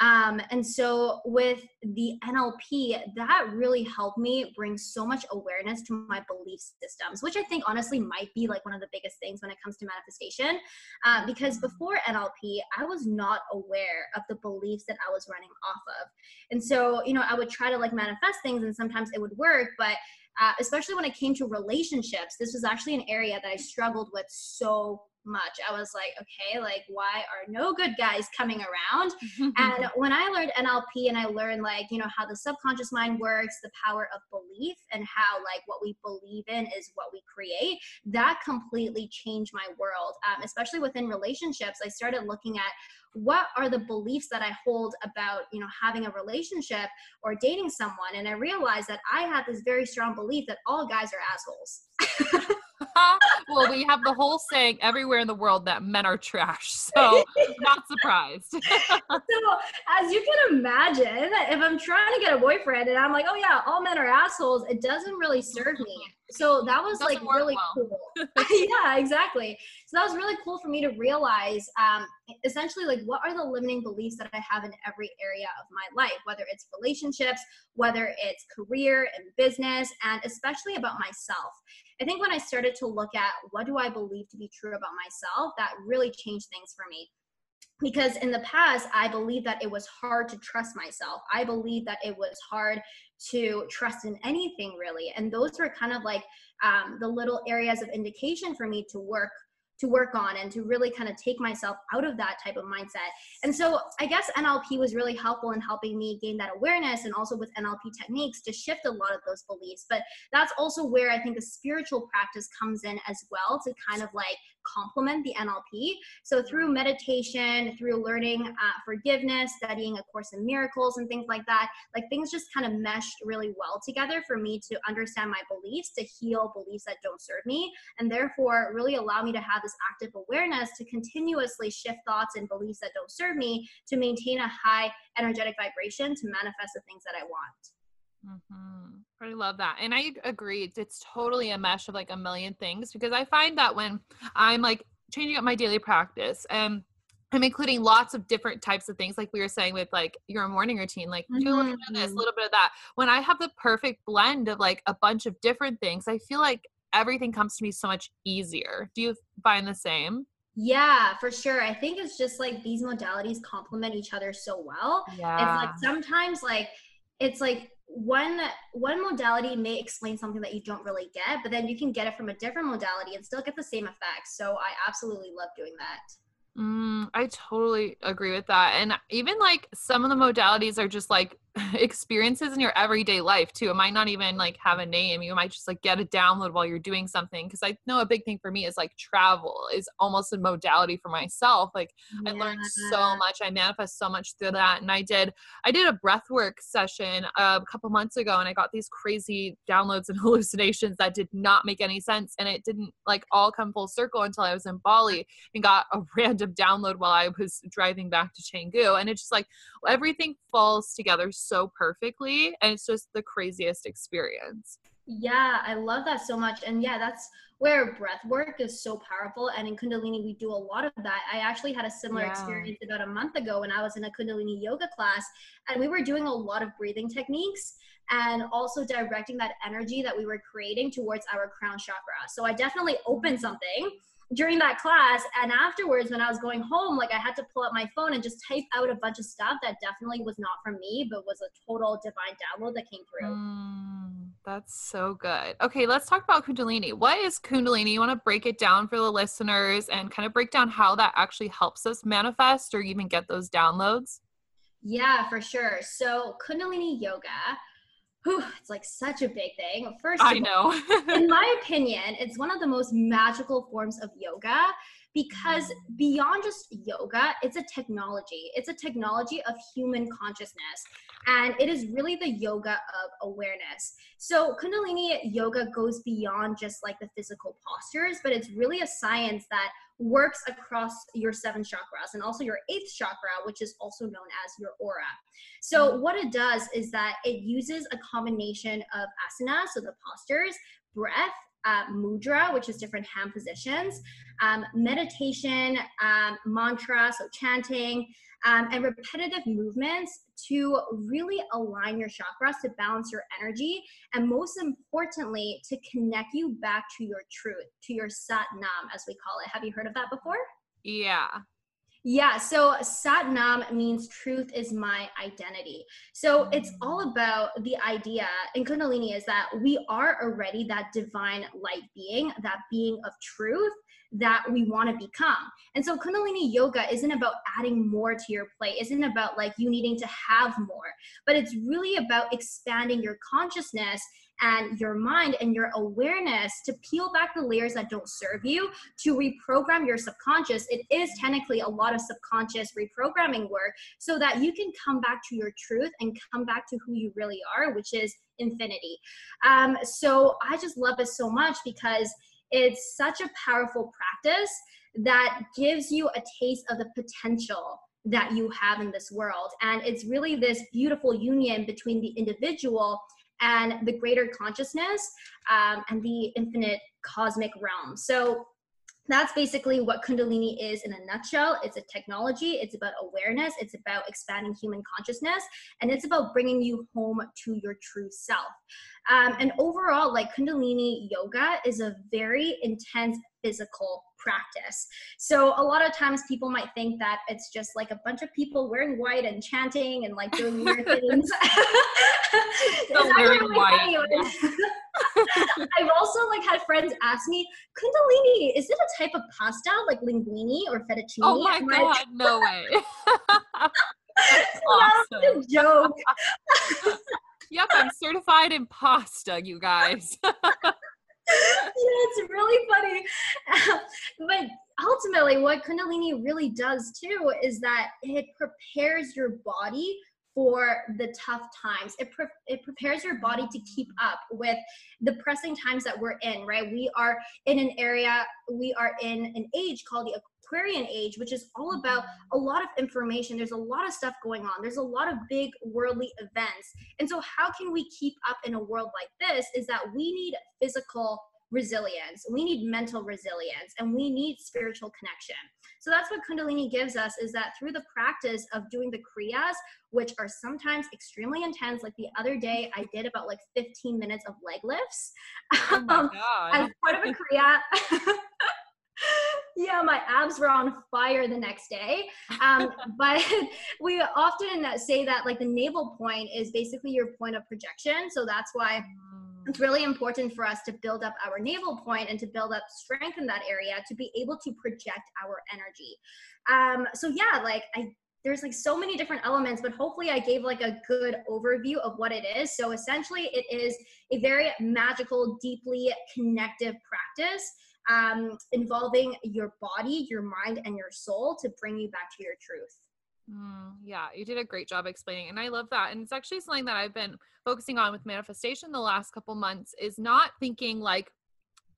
Um, and so with the NLP, that really helped me bring so much awareness to my belief systems, which I think honestly might be like one of the biggest things when it comes to manifestation. Uh, because before NLP, I was not aware of the beliefs that I was running off of. And so, you know, I would try to like manifest things and sometimes it would work, but uh, especially when it came to relationships, this was actually an area that I struggled with so much. I was like, okay, like why are no good guys coming around? (laughs) and when I learned NLP and I learned like, you know, how the subconscious mind works, the power of belief and how like what we believe in is what we create, that completely changed my world. Um, especially within relationships, I started looking at what are the beliefs that I hold about, you know, having a relationship or dating someone? And I realized that I had this very strong belief that all guys are assholes. (laughs) (laughs) well, we have the whole saying everywhere in the world that men are trash. (laughs) So, not surprised. (laughs) so, as you can imagine, if I'm trying to get a boyfriend and I'm like, oh, yeah, all men are assholes, it doesn't really serve me. So, that was like really well. cool. yeah, exactly. So, that was really cool for me to realize um, essentially, like, what are the limiting beliefs that I have in every area of my life, whether it's relationships, whether it's career and business, and especially about myself. I think when I started to look at what do I believe to be true about myself, that really changed things for me. Because in the past, I believed that it was hard to trust myself. I believed that it was hard to trust in anything really. And those were kind of like um, the little areas of indication for me to work to work on and to really kind of take myself out of that type of mindset. And so I guess NLP was really helpful in helping me gain that awareness and also with NLP techniques to shift a lot of those beliefs. But that's also where I think the spiritual practice comes in as well to kind of like complement the NLP. So through meditation, through learning uh, forgiveness, studying A Course in Miracles, and things like that, like things just kind of meshed really well together for me to understand my beliefs, to heal beliefs that don't serve me, and therefore really allow me to have this active awareness to continuously shift thoughts and beliefs that don't serve me to maintain a high energetic vibration to manifest the things that I want. Mm-hmm. I love that. And I agree. It's totally a mesh of like a million things because I find that when I'm like changing up my daily practice and I'm including lots of different types of things, like we were saying with like your morning routine, like mm-hmm. do a little bit of this, a mm-hmm. little bit of that. When I have the perfect blend of like a bunch of different things, I feel like everything comes to me so much easier. Do you find the same? Yeah, for sure. I think it's just like these modalities complement each other so well. Yeah. It's like sometimes like it's like one one modality may explain something that you don't really get, but then you can get it from a different modality and still get the same effect So I absolutely love doing that. Mm, I totally agree with that. And even like some of the modalities are just like (laughs) experiences in your everyday life too. It might not even like have a name. You might just like get a download while you're doing something. Cause I know a big thing for me is like travel is almost a modality for myself. Like yeah. I learned so much. I manifest so much through that. And I did, I did a breath work session a couple months ago and I got these crazy downloads and (laughs) hallucinations that did not make any sense. And it didn't like all come full circle until I was in Bali and got a (laughs) random download while I was driving back to Canggu. And it's just like everything falls together so perfectly and it's just the craziest experience. Yeah i love that so much and yeah that's where breath work is so powerful and in kundalini we do a lot of that. I actually had a similar yeah. experience about a month ago when i was in a kundalini yoga class and we were doing a lot of breathing techniques and also directing that energy that we were creating towards our crown chakra. So i definitely opened something during that class and afterwards when i was going home like i had to pull up my phone and just type out a bunch of stuff that definitely was not from me but was a total divine download that came through. Mm, that's so good. Okay let's talk about kundalini. What is kundalini? You want to break it down for the listeners and kind of break down how that actually helps us manifest or even get those downloads? Yeah for sure. So kundalini yoga whew, it's like such a big thing. First, I know. (laughs) in my opinion, it's one of the most magical forms of yoga because beyond just yoga, it's a technology. It's a technology of human consciousness. And it is really the yoga of awareness. So, Kundalini yoga goes beyond just like the physical postures, but it's really a science that works across your seven chakras and also your eighth chakra, which is also known as your aura. So, what it does is that it uses a combination of asana, so the postures, breath, uh, mudra, which is different hand positions, um, meditation, um, mantra, so chanting, um, and repetitive movements to really align your chakras to balance your energy and most importantly to connect you back to your truth to your sat nam as we call it. Have you heard of that before? Yeah yeah, so Sat Nam means truth is my identity. So it's all about the idea in Kundalini is that we are already that divine light being, that being of truth that we want to become. And so Kundalini yoga isn't about adding more to your plate, isn't about like you needing to have more, but it's really about expanding your consciousness and your mind and your awareness to peel back the layers that don't serve you, to reprogram your subconscious. It is technically a lot of subconscious reprogramming work so that you can come back to your truth and come back to who you really are, which is infinity. Um, so I just love it so much because it's such a powerful practice that gives you a taste of the potential that you have in this world. And it's really this beautiful union between the individual and the greater consciousness um, and the infinite cosmic realm. So that's basically what Kundalini is in a nutshell. It's a technology, it's about awareness, it's about expanding human consciousness, and it's about bringing you home to your true self. Um, and overall, like Kundalini yoga is a very intense physical practice. So a lot of times people might think that it's just like a bunch of people wearing white and chanting and like doing weird (laughs) things. wearing white. (laughs) I've also like had friends ask me, Kundalini, is it a type of pasta like linguine or fettuccine? Oh my god, like, no (laughs) way. That's awesome. That a joke. yep, I'm certified in pasta, you guys. Yeah, it's really funny. (laughs) but ultimately, what Kundalini really does too is that it prepares your body for the tough times. It, pre- it prepares your body to keep up with the pressing times that we're in, right? We are in an area, we are in an age called the Aquarian age, which is all about a lot of information. There's a lot of stuff going on. There's a lot of big worldly events. And so, how can we keep up in a world like this? Is that we need physical resilience, we need mental resilience, and we need spiritual connection. So that's what Kundalini gives us is that through the practice of doing the Kriyas, which are sometimes extremely intense, like the other day I did about like 15 minutes of leg lifts oh (laughs) um, as part of a Kriya. (laughs) yeah, my abs were on fire the next day. Um, (laughs) but (laughs) we often say that like the navel point is basically your point of projection. So that's why it's really important for us to build up our navel point and to build up strength in that area to be able to project our energy. Um, so yeah, like I there's like so many different elements, but hopefully I gave like a good overview of what it is. So essentially, it is a very magical, deeply connective practice um, involving your body, your mind, and your soul to bring you back to your truth. Mm, yeah, you did a great job explaining. And I love that. And it's actually something that I've been focusing on with manifestation the last couple months is not thinking like,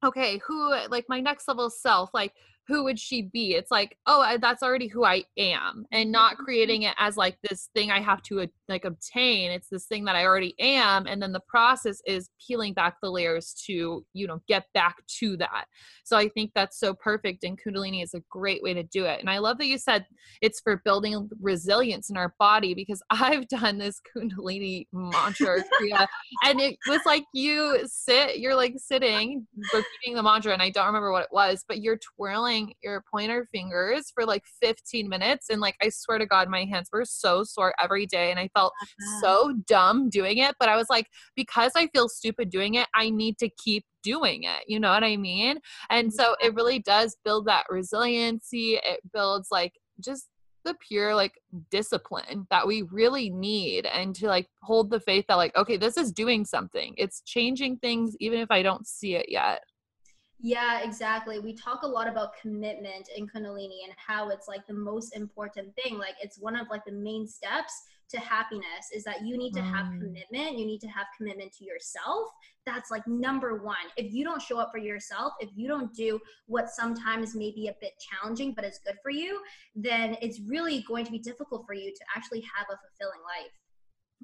okay, who, like my next level self, like who would she be? It's like, oh, that's already who I am, and not mm-hmm. creating it as like this thing I have to like obtain. It's this thing that I already am, and then the process is peeling back the layers to you know get back to that. So I think that's so perfect, and Kundalini is a great way to do it. And I love that you said it's for building resilience in our body because (laughs) I've done this Kundalini mantra kriya, and it was like you sit, you're like sitting repeating the mantra, and I don't remember what it was, but you're twirling your pointer fingers for like 15 minutes. And like, I swear to God, my hands were so sore every day. And I felt uh-huh. so dumb doing it. But I was like, because I feel stupid doing it, I need to keep doing it. You know what I mean? And so it really does build that resiliency. It builds like just the pure like discipline that we really need and to like hold the faith that like okay this is doing something it's changing things even if i don't see it yet yeah, exactly. We talk a lot about commitment in Kundalini and how it's like the most important thing. Like it's one of like the main steps to happiness is that you need to have mm. commitment. You need to have commitment to yourself. That's like number one. If you don't show up for yourself, if you don't do what sometimes may be a bit challenging but is good for you, then it's really going to be difficult for you to actually have a fulfilling life.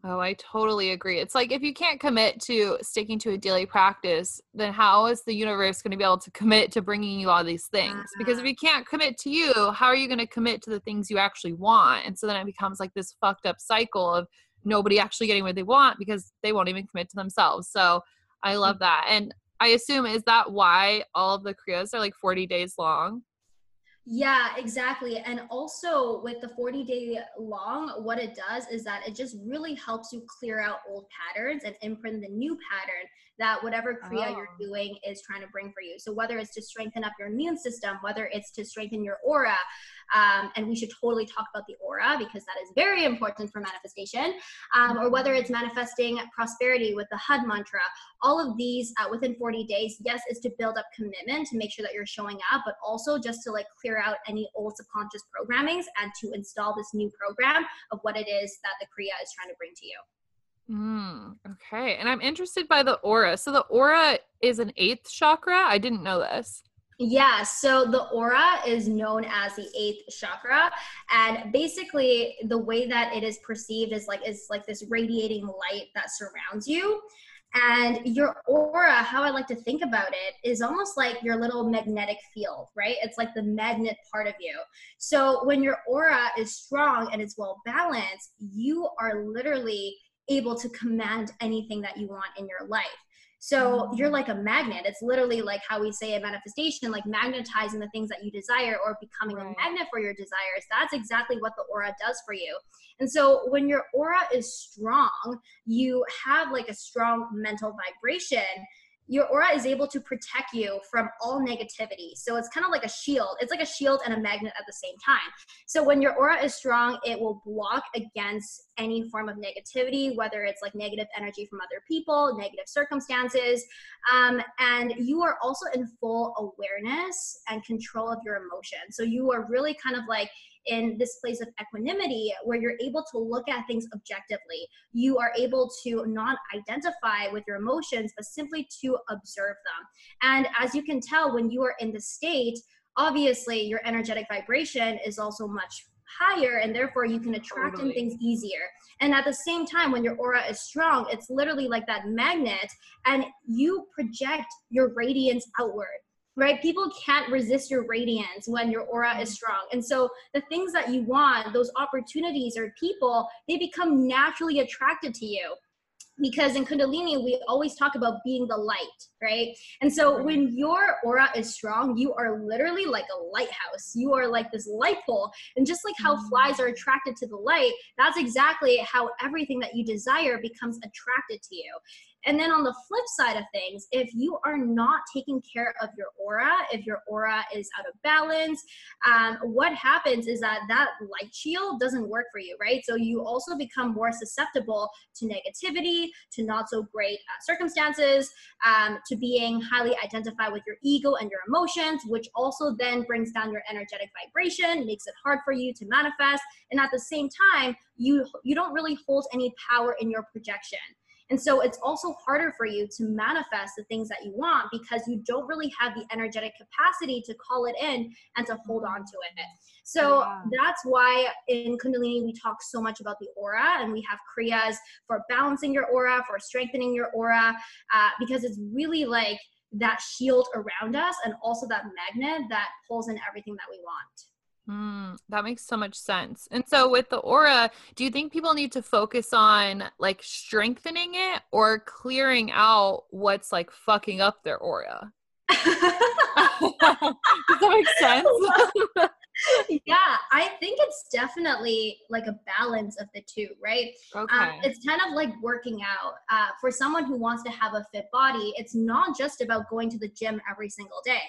Oh, I totally agree. It's like if you can't commit to sticking to a daily practice, then how is the universe going to be able to commit to bringing you all these things? Because if mm-hmm. you can't commit to you, how are you going to commit to the things you actually want? And so then it becomes like this fucked up cycle of nobody actually getting what they want because they won't even commit to themselves. So I love mm-hmm. that. And I assume is that why all of the kriyas are like 40 days long? Yeah, exactly. And also with the 40 day long, what it does is that it just really helps you clear out old patterns and imprint the new pattern that whatever Kriya oh. you're doing is trying to bring for you. So whether it's to strengthen up your immune system, whether it's to strengthen your aura, um, and we should totally talk about the aura because that is very important for manifestation, um, or whether it's manifesting prosperity with the Har mantra, all of these uh, within 40 days, yes, is to build up commitment to make sure that you're showing up, but also just to like clear out any old subconscious programmings and to install this new program of what it is that the Kriya is trying to bring to you. Mm, okay. And I'm interested by the aura. So the aura is an eighth chakra. I didn't know this. Yeah, so the aura is known as the eighth chakra, and basically the way that it is perceived is like is like this radiating light that surrounds you. And your aura, how I like to think about it, is almost like your little magnetic field, right? It's like the magnet part of you. So when your aura is strong and it's well balanced, you are literally able to command anything that you want in your life. So mm-hmm. you're like a magnet. It's literally like how we say a manifestation, like magnetizing the things that you desire or becoming right. a magnet for your desires. That's exactly what the aura does for you. And so when your aura is strong, you have like a strong mental vibration your aura is able to protect you from all negativity. So it's kind of like a shield. It's like a shield and a magnet at the same time. So when your aura is strong, it will block against any form of negativity, whether it's like negative energy from other people, negative circumstances. Um, and you are also in full awareness and control of your emotions. So you are really kind of like in this place of equanimity where you're able to look at things objectively. You are able to not identify with your emotions, but simply to observe them. And as you can tell, when you are in the state, obviously your energetic vibration is also much higher and therefore you can attract totally. in things easier and at the same time when your aura is strong it's literally like that magnet and you project your radiance outward right? People can't resist your radiance when your aura is mm. strong. And so the things that you want, those opportunities or people, they become naturally attracted to you. Because in Kundalini, we always talk about being the light, right? And so when your aura is strong, you are literally like a lighthouse. You are like this light pole. And just like how mm. flies are attracted to the light, that's exactly how everything that you desire becomes attracted to you. And then on the flip side of things, if you are not taking care of your aura, if your aura is out of balance, um, what happens is that that light shield doesn't work for you, right? So you also become more susceptible to negativity, to not so great uh, circumstances, um, to being highly identified with your ego and your emotions, which also then brings down your energetic vibration, makes it hard for you to manifest, and at the same time, you you don't really hold any power in your projection. And so it's also harder for you to manifest the things that you want because you don't really have the energetic capacity to call it in and to hold on to it. So yeah. that's why in Kundalini we talk so much about the aura and we have Kriyas for balancing your aura, for strengthening your aura, uh, because it's really like that shield around us and also that magnet that pulls in everything that we want. Mm, that makes so much sense. And so, with the aura, do you think people need to focus on like strengthening it or clearing out what's like fucking up their aura? (laughs) Does that make sense? (laughs) yeah, I think it's definitely like a balance of the two, right? Um, okay. Um, it's kind of like working out. Uh, for someone who wants to have a fit body, it's not just about going to the gym every single day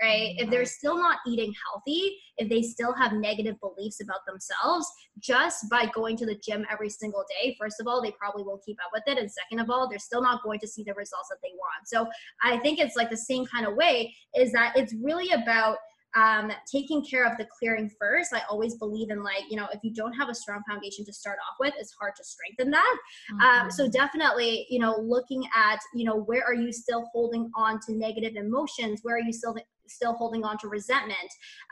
right? If they're still not eating healthy, if they still have negative beliefs about themselves, just by going to the gym every single day, first of all, they probably won't keep up with it. And second of all, they're still not going to see the results that they want. So I think it's like the same kind of way is that it's really about um, taking care of the clearing first. I always believe in like, you know, if you don't have a strong foundation to start off with, it's hard to strengthen that. Mm-hmm. Um, so mm-hmm. definitely, you know, looking at, you know, where are you still holding on to negative emotions? Where are you still still holding on to resentment?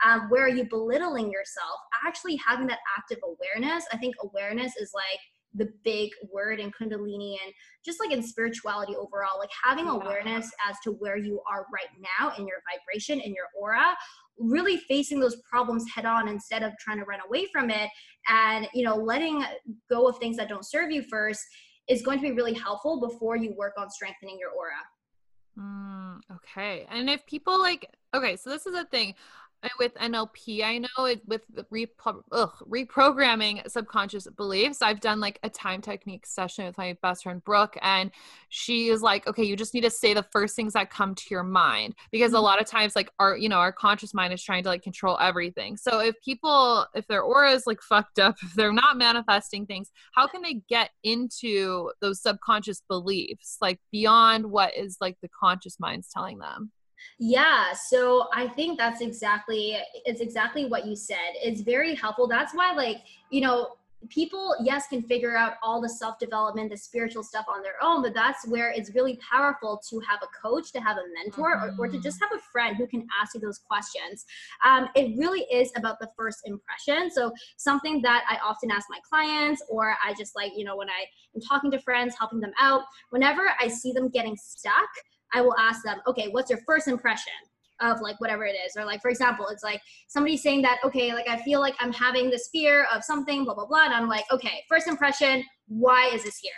Um, where are you belittling yourself? Actually having that active awareness. I think awareness is like the big word in kundalini and just like in spirituality overall like having awareness as to where you are right now in your vibration in your aura really facing those problems head on instead of trying to run away from it. And you know letting go of things that don't serve you first is going to be really helpful before you work on strengthening your aura. Mm, okay. And if people like okay so this is a thing with NLP, I know it with repro- ugh, reprogramming subconscious beliefs. I've done like a time technique session with my best friend Brooke, and she is like, "Okay, you just need to say the first things that come to your mind because mm-hmm. a lot of times, like our you know our conscious mind is trying to like control everything. So if people, if their aura is like (laughs) fucked up, if they're not manifesting things, how can they get into those subconscious beliefs, like beyond what is like the conscious mind's telling them? Yeah, so I think that's exactly it's exactly what you said. It's very helpful. That's why like, you know, people yes can figure out all the self-development, the spiritual stuff on their own, but that's where it's really powerful to have a coach, to have a mentor mm-hmm. or, or, to just have a friend who can ask you those questions. Um, it really is about the first impression. So something that I often ask my clients or I just like, you know, when I am talking to friends, helping them out, whenever I see them getting stuck, I will ask them, okay, what's your first impression? of like whatever it is or like for example it's like somebody saying that okay like i feel like i'm having this fear of something blah blah blah and i'm like okay first impression why is this here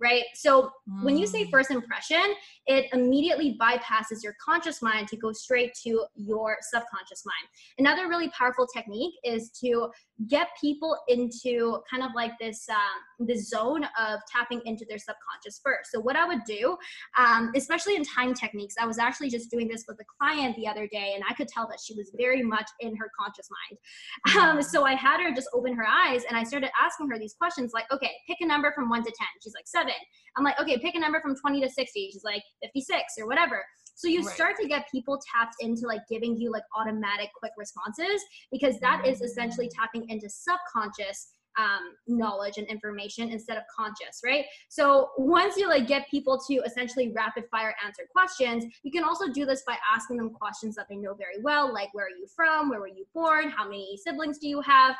right? So when you say mm. first impression, it immediately bypasses your conscious mind to go straight to your subconscious mind. Another really powerful technique is to get people into kind of like this um, this zone of tapping into their subconscious first. So what I would do, um, especially in time techniques, I was actually just doing this with a client the other day, and I could tell that she was very much in her conscious mind. (laughs) Um, mm. so I had her just open her eyes, and I started asking her these questions like, okay, pick a number from one to ten. She's like seven. I'm like, okay, pick a number from 20 to 60. She's like 56 or whatever. So you right. start to get people tapped into like giving you like automatic quick responses because that is essentially tapping into subconscious um, knowledge and information instead of conscious, right? So once you like get people to essentially rapid fire answer questions, you can also do this by asking them questions that they know very well, like where are you from, where were you born, how many siblings do you have,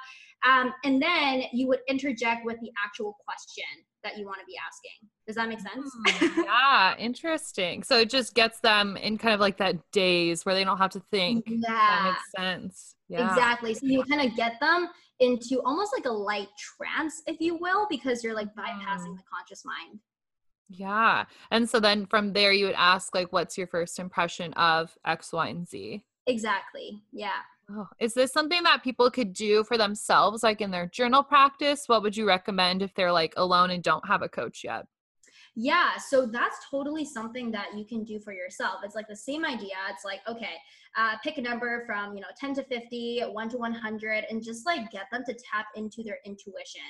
um, and then you would interject with the actual question that you want to be asking. Does that make sense? Mm, yeah, interesting. So it just gets them in kind of like that daze where they don't have to think. Yeah. That makes sense. Yeah. Exactly. So you kind of get them into almost like a light trance, if you will, because you're like bypassing mm. the conscious mind. Yeah. And so then from there you would ask like what's your first impression of X, Y, and Z? Exactly. Yeah. Oh, is this something that people could do for themselves, like in their journal practice? What would you recommend if they're like alone and don't have a coach yet? Yeah, so that's totally something that you can do for yourself. It's like the same idea. It's like, okay, uh, pick a number from, you know, 10 to 50, 1 to 100, and just like get them to tap into their intuition.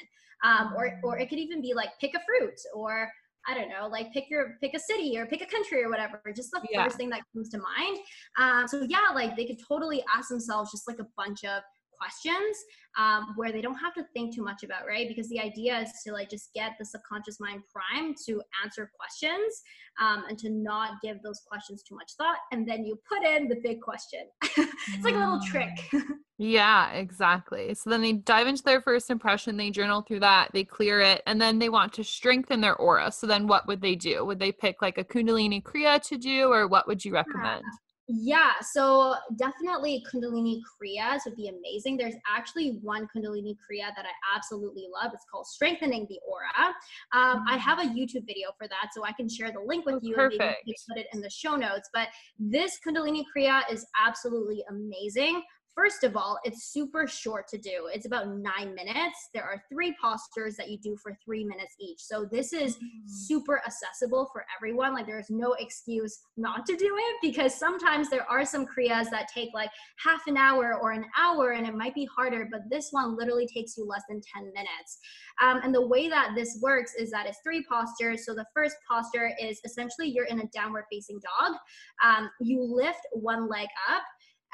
Um, or, or it could even be like pick a fruit or I don't know, like pick your pick a city or pick a country or whatever. Just the yeah. first thing that comes to mind. Um, so yeah, like they could totally ask themselves just like a bunch of questions um, where they don't have to think too much about, right? Because the idea is to like just get the subconscious mind primed to answer questions um, and to not give those questions too much thought. And then you put in the big question. (laughs) it's like a little trick. (laughs) yeah, exactly. So then they dive into their first impression, they journal through that, they clear it, and then they want to strengthen their aura. So then what would they do? Would they pick like a Kundalini Kriya to do, or what would you recommend? Yeah. Yeah, so definitely Kundalini Kriyas would be amazing. There's actually one Kundalini Kriya that I absolutely love. It's called Strengthening the Aura. Um, I have a. YouTube video for that, so I can share the link with you perfect. and maybe put it in the show notes. But this Kundalini Kriya is absolutely amazing. First of all, it's super short to do. It's about nine minutes. There are three postures that you do for three minutes each. So this is mm. super accessible for everyone. Like there's no excuse not to do it because sometimes there are some kriyas that take like half an hour or an hour and it might be harder, but this one literally takes you less than 10 minutes. Um, and the way that this works is that it's three postures. So the first posture is essentially you're in a downward facing dog. Um, you lift one leg up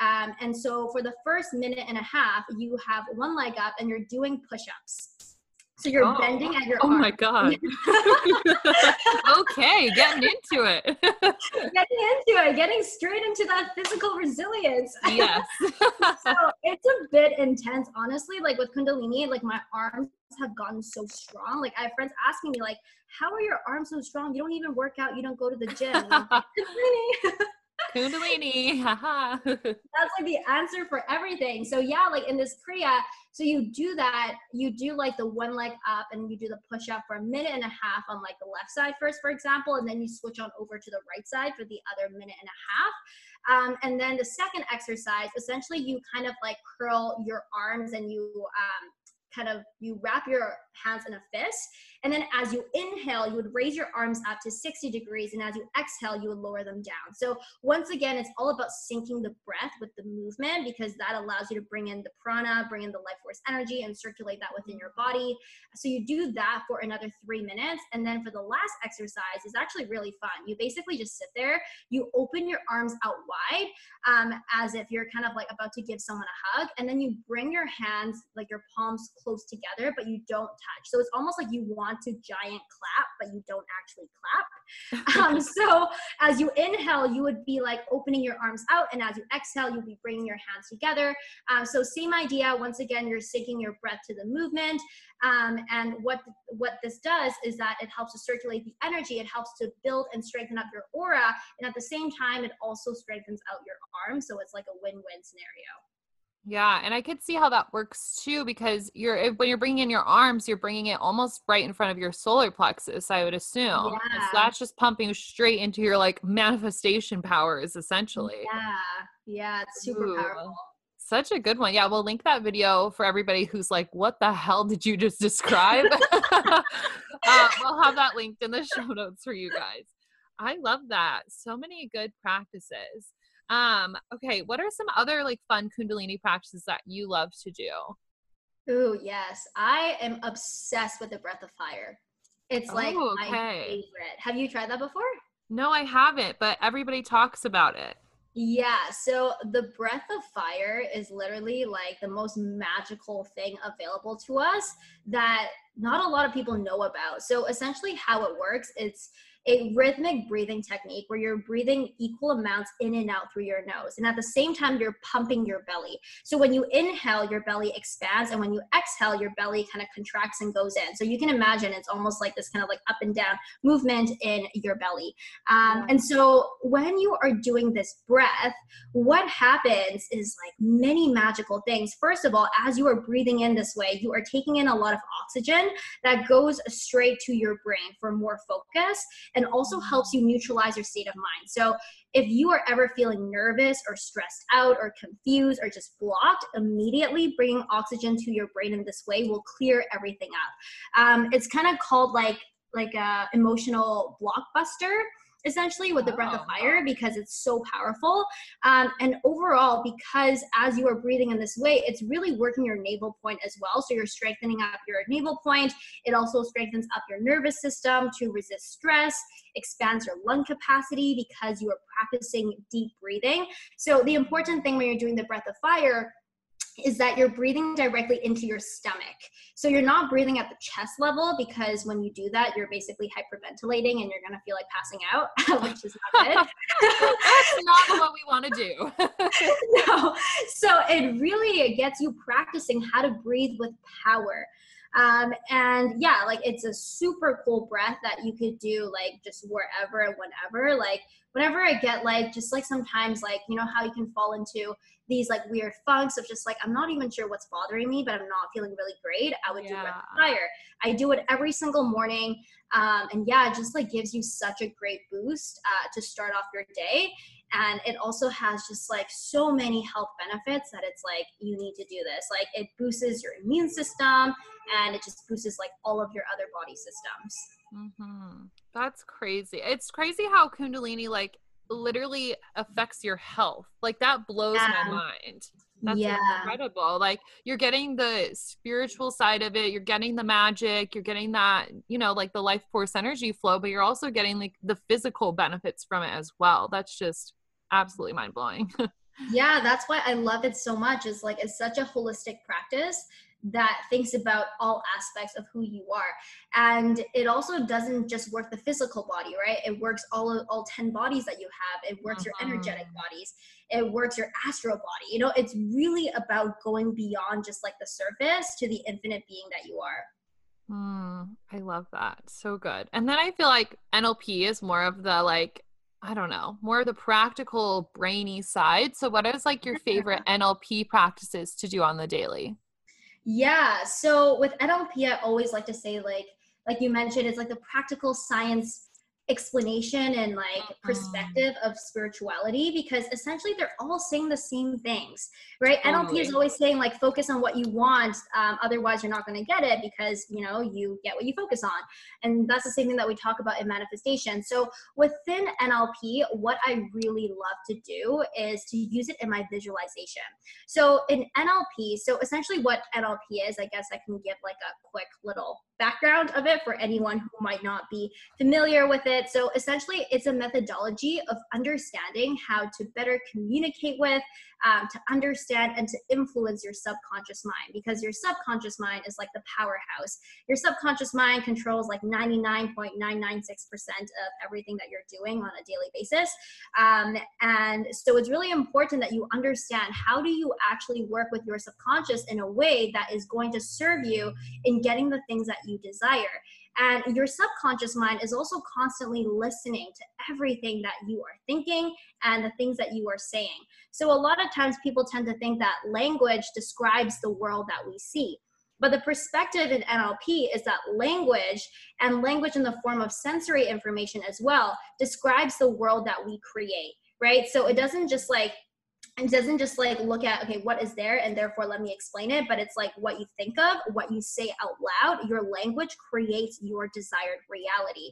um, and so for the first minute and a half, you have one leg up and you're doing push ups. So you're oh. bending at your Oh arm. my God. (laughs) okay, getting into it. (laughs) getting into it, getting straight into that physical resilience. (laughs) Yes. so it's a bit intense, honestly. Like with Kundalini, like my arms have gotten so strong. Like I have friends asking me, like, how are your arms so strong? You don't even work out, you don't go to the gym. Kundalini. (laughs) That's like the answer for everything. So yeah, like in this Kriya, so you do that, you do like the one leg up and you do the push up for a minute and a half on like the left side first, for example, and then you switch on over to the right side for the other minute and a half. Um, and then the second exercise, essentially you kind of like curl your arms and you um, kind of you wrap your hands in a fist and then as you inhale, you would raise your arms up to 60 degrees. And as you exhale, you would lower them down. So once again, it's all about syncing the breath with the movement because that allows you to bring in the prana, bring in the life force energy and circulate that within your body. So you do that for another three minutes. And then for the last exercise is actually really fun. You basically just sit there, you open your arms out wide um, as if you're kind of like about to give someone a hug. And then you bring your hands, like your palms close together, but you don't touch. So it's almost like you want want to giant clap, but you don't actually clap. Um, (laughs) so as you inhale, you would be like opening your arms out, and as you exhale, you'll be bringing your hands together. Um, so same idea. Once again, you're syncing your breath to the movement. Um, and what what this does is that it helps to circulate the energy. It helps to build and strengthen up your aura, and at the same time, it also strengthens out your arms. So it's like a win-win scenario. Yeah, and I could see how that works too because you're when you're bringing in your arms, you're bringing it almost right in front of your solar plexus. I would assume. Yeah. So that's just pumping straight into your like manifestation powers, essentially. Yeah, yeah, it's super Ooh. powerful. Such a good one. Yeah, we'll link that video for everybody who's like, "What the hell did you just describe?" (laughs) uh, we'll have that linked in the show notes for you guys. I love that. So many good practices. Um, okay, what are some other like fun Kundalini practices that you love to do? Oh, yes. I am obsessed with the breath of fire. It's like oh, okay. my favorite. Have you tried that before? No, I haven't, but everybody talks about it. Yeah, so the breath of fire is literally like the most magical thing available to us that not a lot of people know about. So essentially how it works, it's a rhythmic breathing technique where you're breathing equal amounts in and out through your nose. And at the same time, you're pumping your belly. So when you inhale, your belly expands. And when you exhale, your belly kind of contracts and goes in. So you can imagine it's almost like this kind of like up and down movement in your belly. Um, and so when you are doing this breath, what happens is like many magical things. First of all, as you are breathing in this way, you are taking in a lot of oxygen that goes straight to your brain for more focus and also helps you neutralize your state of mind. So if you are ever feeling nervous or stressed out or confused or just blocked, immediately bringing oxygen to your brain in this way will clear everything up. Um, it's kind of called like like a emotional blockbuster essentially with the breath of fire because it's so powerful. Um, and overall, because as you are breathing in this way, it's really working your navel point as well. So you're strengthening up your navel point. It also strengthens up your nervous system to resist stress, expands your lung capacity because you are practicing deep breathing. So the important thing when you're doing the breath of fire is that you're breathing directly into your stomach. So you're not breathing at the chest level because when you do that, you're basically hyperventilating and you're gonna feel like passing out, (laughs) which is not good. (laughs) That's not what we want to do. (laughs) no. So it really gets you practicing how to breathe with power. Um, and yeah, like it's a super cool breath that you could do like just wherever and whenever. Like whenever I get like just like sometimes like you know how you can fall into these like weird funks of just like I'm not even sure what's bothering me, but I'm not feeling really great. I would yeah. do breath fire. I do it every single morning, um, and yeah, it just like gives you such a great boost uh, to start off your day and it also has just like so many health benefits that it's like you need to do this like it boosts your immune system and it just boosts like all of your other body systems mm-hmm. That's crazy it's crazy how kundalini like literally affects your health like that blows yeah. my mind that's yeah. incredible. Like you're getting the spiritual side of it, you're getting the magic, you're getting that, you know, like the life force energy flow, but you're also getting like the physical benefits from it as well. That's just absolutely mind blowing. (laughs) yeah, that's why I love it so much. Is like it's such a holistic practice that thinks about all aspects of who you are. And it also doesn't just work the physical body right? It works all all 10 bodies that you have. It works uh-huh. your energetic bodies. It works your astral body. You know it's really about going beyond just like the surface to the infinite being that you are. Mm, i love that. So good. And then i feel like nlp is more of the like I don't know, more of the practical brainy side. So what is like your (laughs) favorite NLP practices to do on the daily? Yeah. So with NLP, I always like to say like like you mentioned, it's like the practical science explanation and like uh-huh. perspective of spirituality because essentially they're all saying the same things right totally. nlp is always saying like focus on what you want um, otherwise you're not going to get it because you know you get what you focus on and that's the same thing that we talk about in manifestation so within nlp what i really love to do is to use it in my visualization so in nlp so essentially what nlp is i guess i can give like a quick little background of it for anyone who might not be familiar with it. So essentially, it's a methodology of understanding how to better communicate with, um, to understand, and to influence your subconscious mind because your subconscious mind is like the powerhouse. Your subconscious mind controls like 99.996% of everything that you're doing on a daily basis. Um, and so it's really important that you understand how do you actually work with your subconscious in a way that is going to serve you in getting the things that you desire. And your subconscious mind is also constantly listening to everything that you are thinking and the things that you are saying. So, a lot of times people tend to think that language describes the world that we see. But the perspective in NLP is that language and language in the form of sensory information as well describes the world that we create, right? So, it doesn't just like it doesn't just like look at okay what is there and therefore let me explain it but it's like what you think of what you say out loud your language creates your desired reality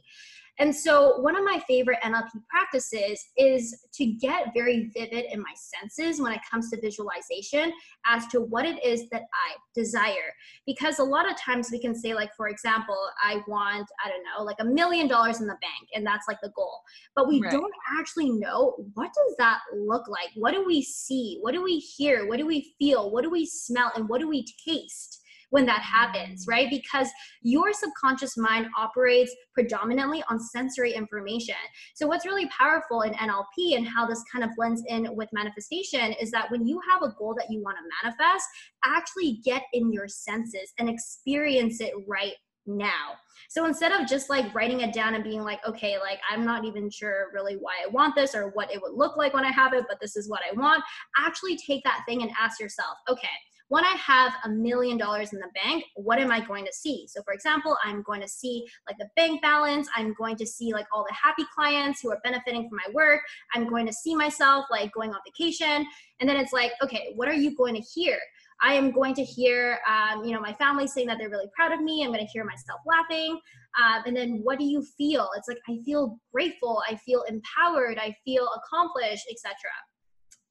and so, one of my favorite NLP practices is to get very vivid in my senses when it comes to visualization as to what it is that I desire. Because a lot of times we can say, like, for example, I want, I don't know, like a million dollars in the bank, and that's like the goal. But we right. don't actually know what does that look like? What do we see? What do we hear? What do we feel? What do we smell? And what do we taste? When that happens, right? Because your subconscious mind operates predominantly on sensory information. So, what's really powerful in NLP and how this kind of blends in with manifestation is that when you have a goal that you want to manifest, actually get in your senses and experience it right now. So instead of just like writing it down and being like, okay, like I'm not even sure really why I want this or what it would look like when I have it, but this is what I want, actually take that thing and ask yourself, okay, when I have a million dollars in the bank, what am I going to see? So, for example, I'm going to see like the bank balance. I'm going to see like all the happy clients who are benefiting from my work. I'm going to see myself like going on vacation. And then it's like, okay, what are you going to hear? I am going to hear, um, you know, my family saying that they're really proud of me. I'm going to hear myself laughing. Um, and then what do you feel? It's like I feel grateful. I feel empowered. I feel accomplished, etc.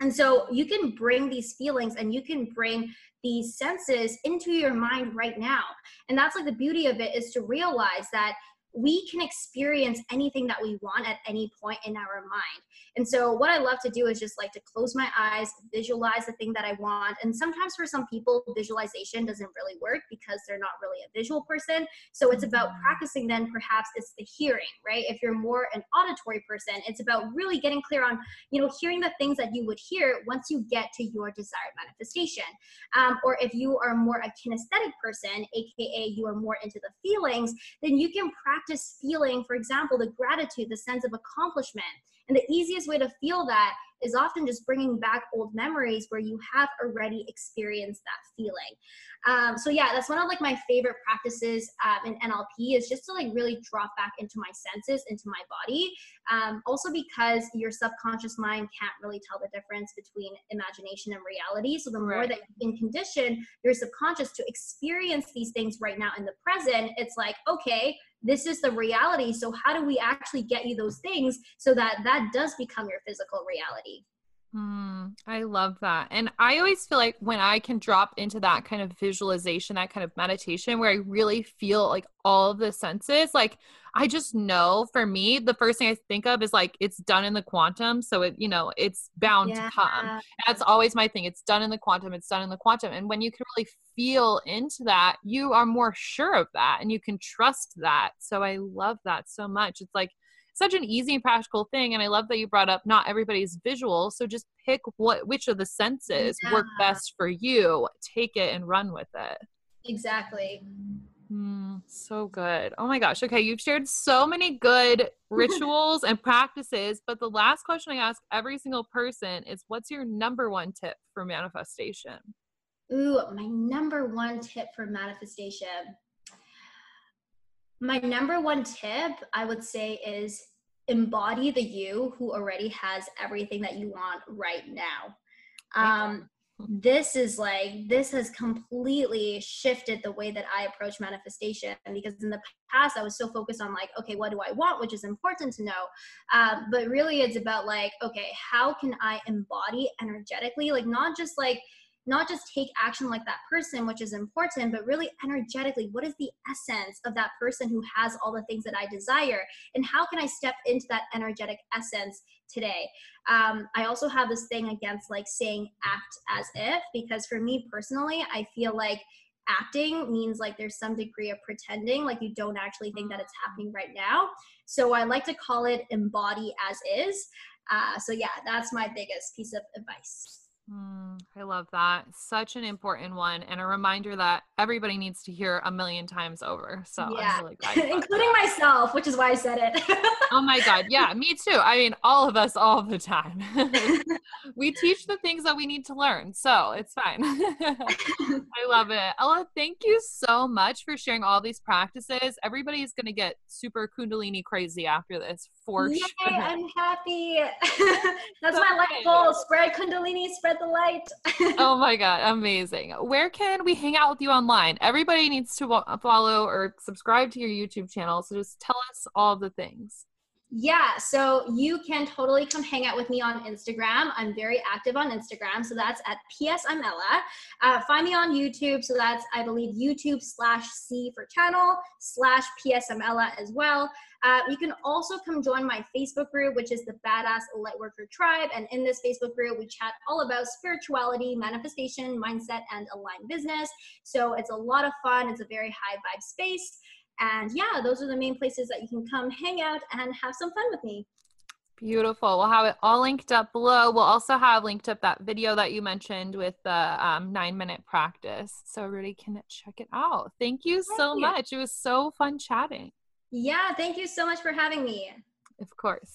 And so you can bring these feelings and you can bring these senses into your mind right now. And that's like the beauty of it is to realize that we can experience anything that we want at any point in our mind. And so, what I love to do is just like to close my eyes, visualize the thing that I want. And sometimes for some people, visualization doesn't really work because they're not really a visual person. So, it's about mm-hmm. practicing then, perhaps it's the hearing, right? If you're more an auditory person, it's about really getting clear on, you know, hearing the things that you would hear once you get to your desired manifestation. Um, or if you are more a kinesthetic person, AKA you are more into the feelings, then you can practice feeling, for example, the gratitude, the sense of accomplishment and the easiest way to feel that is often just bringing back old memories where you have already experienced that feeling. Um, so yeah, that's one of like my favorite practices um, in NLP is just to like really drop back into my senses, into my body. Um, also because your subconscious mind can't really tell the difference between imagination and reality. So the more right. that you can condition your subconscious to experience these things right now in the present, it's like, okay, this is the reality. So how do we actually get you those things so that that does become your physical reality? Mm, i love that. And i always feel like when i can drop into that kind of visualization that kind of meditation where i really feel like all of the senses like I just know for me, the first thing I think of is like it's done in the quantum. So it, you know, it's bound yeah. to come. That's always my thing. It's done in the quantum, it's done in the quantum. And when you can really feel into that, you are more sure of that and you can trust that. So I love that so much. It's like such an easy and practical thing. And I love that you brought up not everybody's visual. So just pick what which of the senses yeah. work best for you, take it and run with it. Exactly. Mm, so good. Oh my gosh. Okay. You've shared so many good (laughs) rituals and practices, but the last question I ask every single person is what's your number one tip for manifestation? Ooh, my number one tip for manifestation. My number one tip, I would say, is embody the you who already has everything that you want right now. Um, this is like this has completely shifted the way that i approach manifestation because in the past i was so focused on like okay what do i want which is important to know um, but really it's about like okay how can i embody energetically like not just like not just take action like that person, which is important, but really energetically, what is the essence of that person who has all the things that I desire? And how can I step into that energetic essence today? Um, I also have this thing against like saying act as if, because for me personally, I feel like acting means like there's some degree of pretending, like you don't actually think that it's happening right now. So I like to call it embody as is. Uh, so yeah, that's my biggest piece of advice. Mm, I love that. Such an important one, and a reminder that everybody needs to hear a million times over. So yeah, really (laughs) including that. myself, which is why I said it. oh my god, (laughs) yeah, me too. I mean, all of us, all the time. (laughs) we teach the things that we need to learn, so it's fine. I love it, Ella. Thank you so much for sharing all these practices. Everybody's gonna get super Kundalini crazy after this, for Yay, sure. I'm happy. That's so my life goal. Spread Kundalini, spread spread the light. (laughs) oh my God, amazing. Where can we hang out with you online? Everybody needs to follow or subscribe to your YouTube channel. So just tell us all the things. Yeah, so you can totally come hang out with me on Instagram. I'm very active on Instagram, so that's at PSMella. Uh, find me on YouTube, so that's I believe YouTube slash C for channel slash PSMella as well. Uh, you can also come join my Facebook group, which is the Badass Lightworker Tribe. And in this Facebook group, we chat all about spirituality, manifestation, mindset, and aligned business. So it's a lot of fun. It's a very high vibe space. And yeah, those are the main places that you can come hang out and have some fun with me. Beautiful. We'll have it all linked up below. We'll also have linked up that video that you mentioned with the um, nine minute practice. So everybody can check it out. Thank you so much. It was so fun chatting. Yeah. Thank you so much for having me. Of course.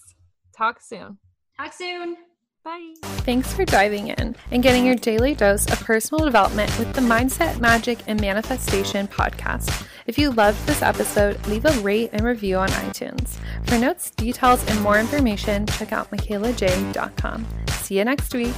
Talk soon. Talk soon. Bye. Thanks for diving in and getting your daily dose of personal development with the Mindset, Magic, and Manifestation podcast. If you loved this episode, leave a rate and review on iTunes. For notes, details, and more information, check out mikaylajai.com. See you next week.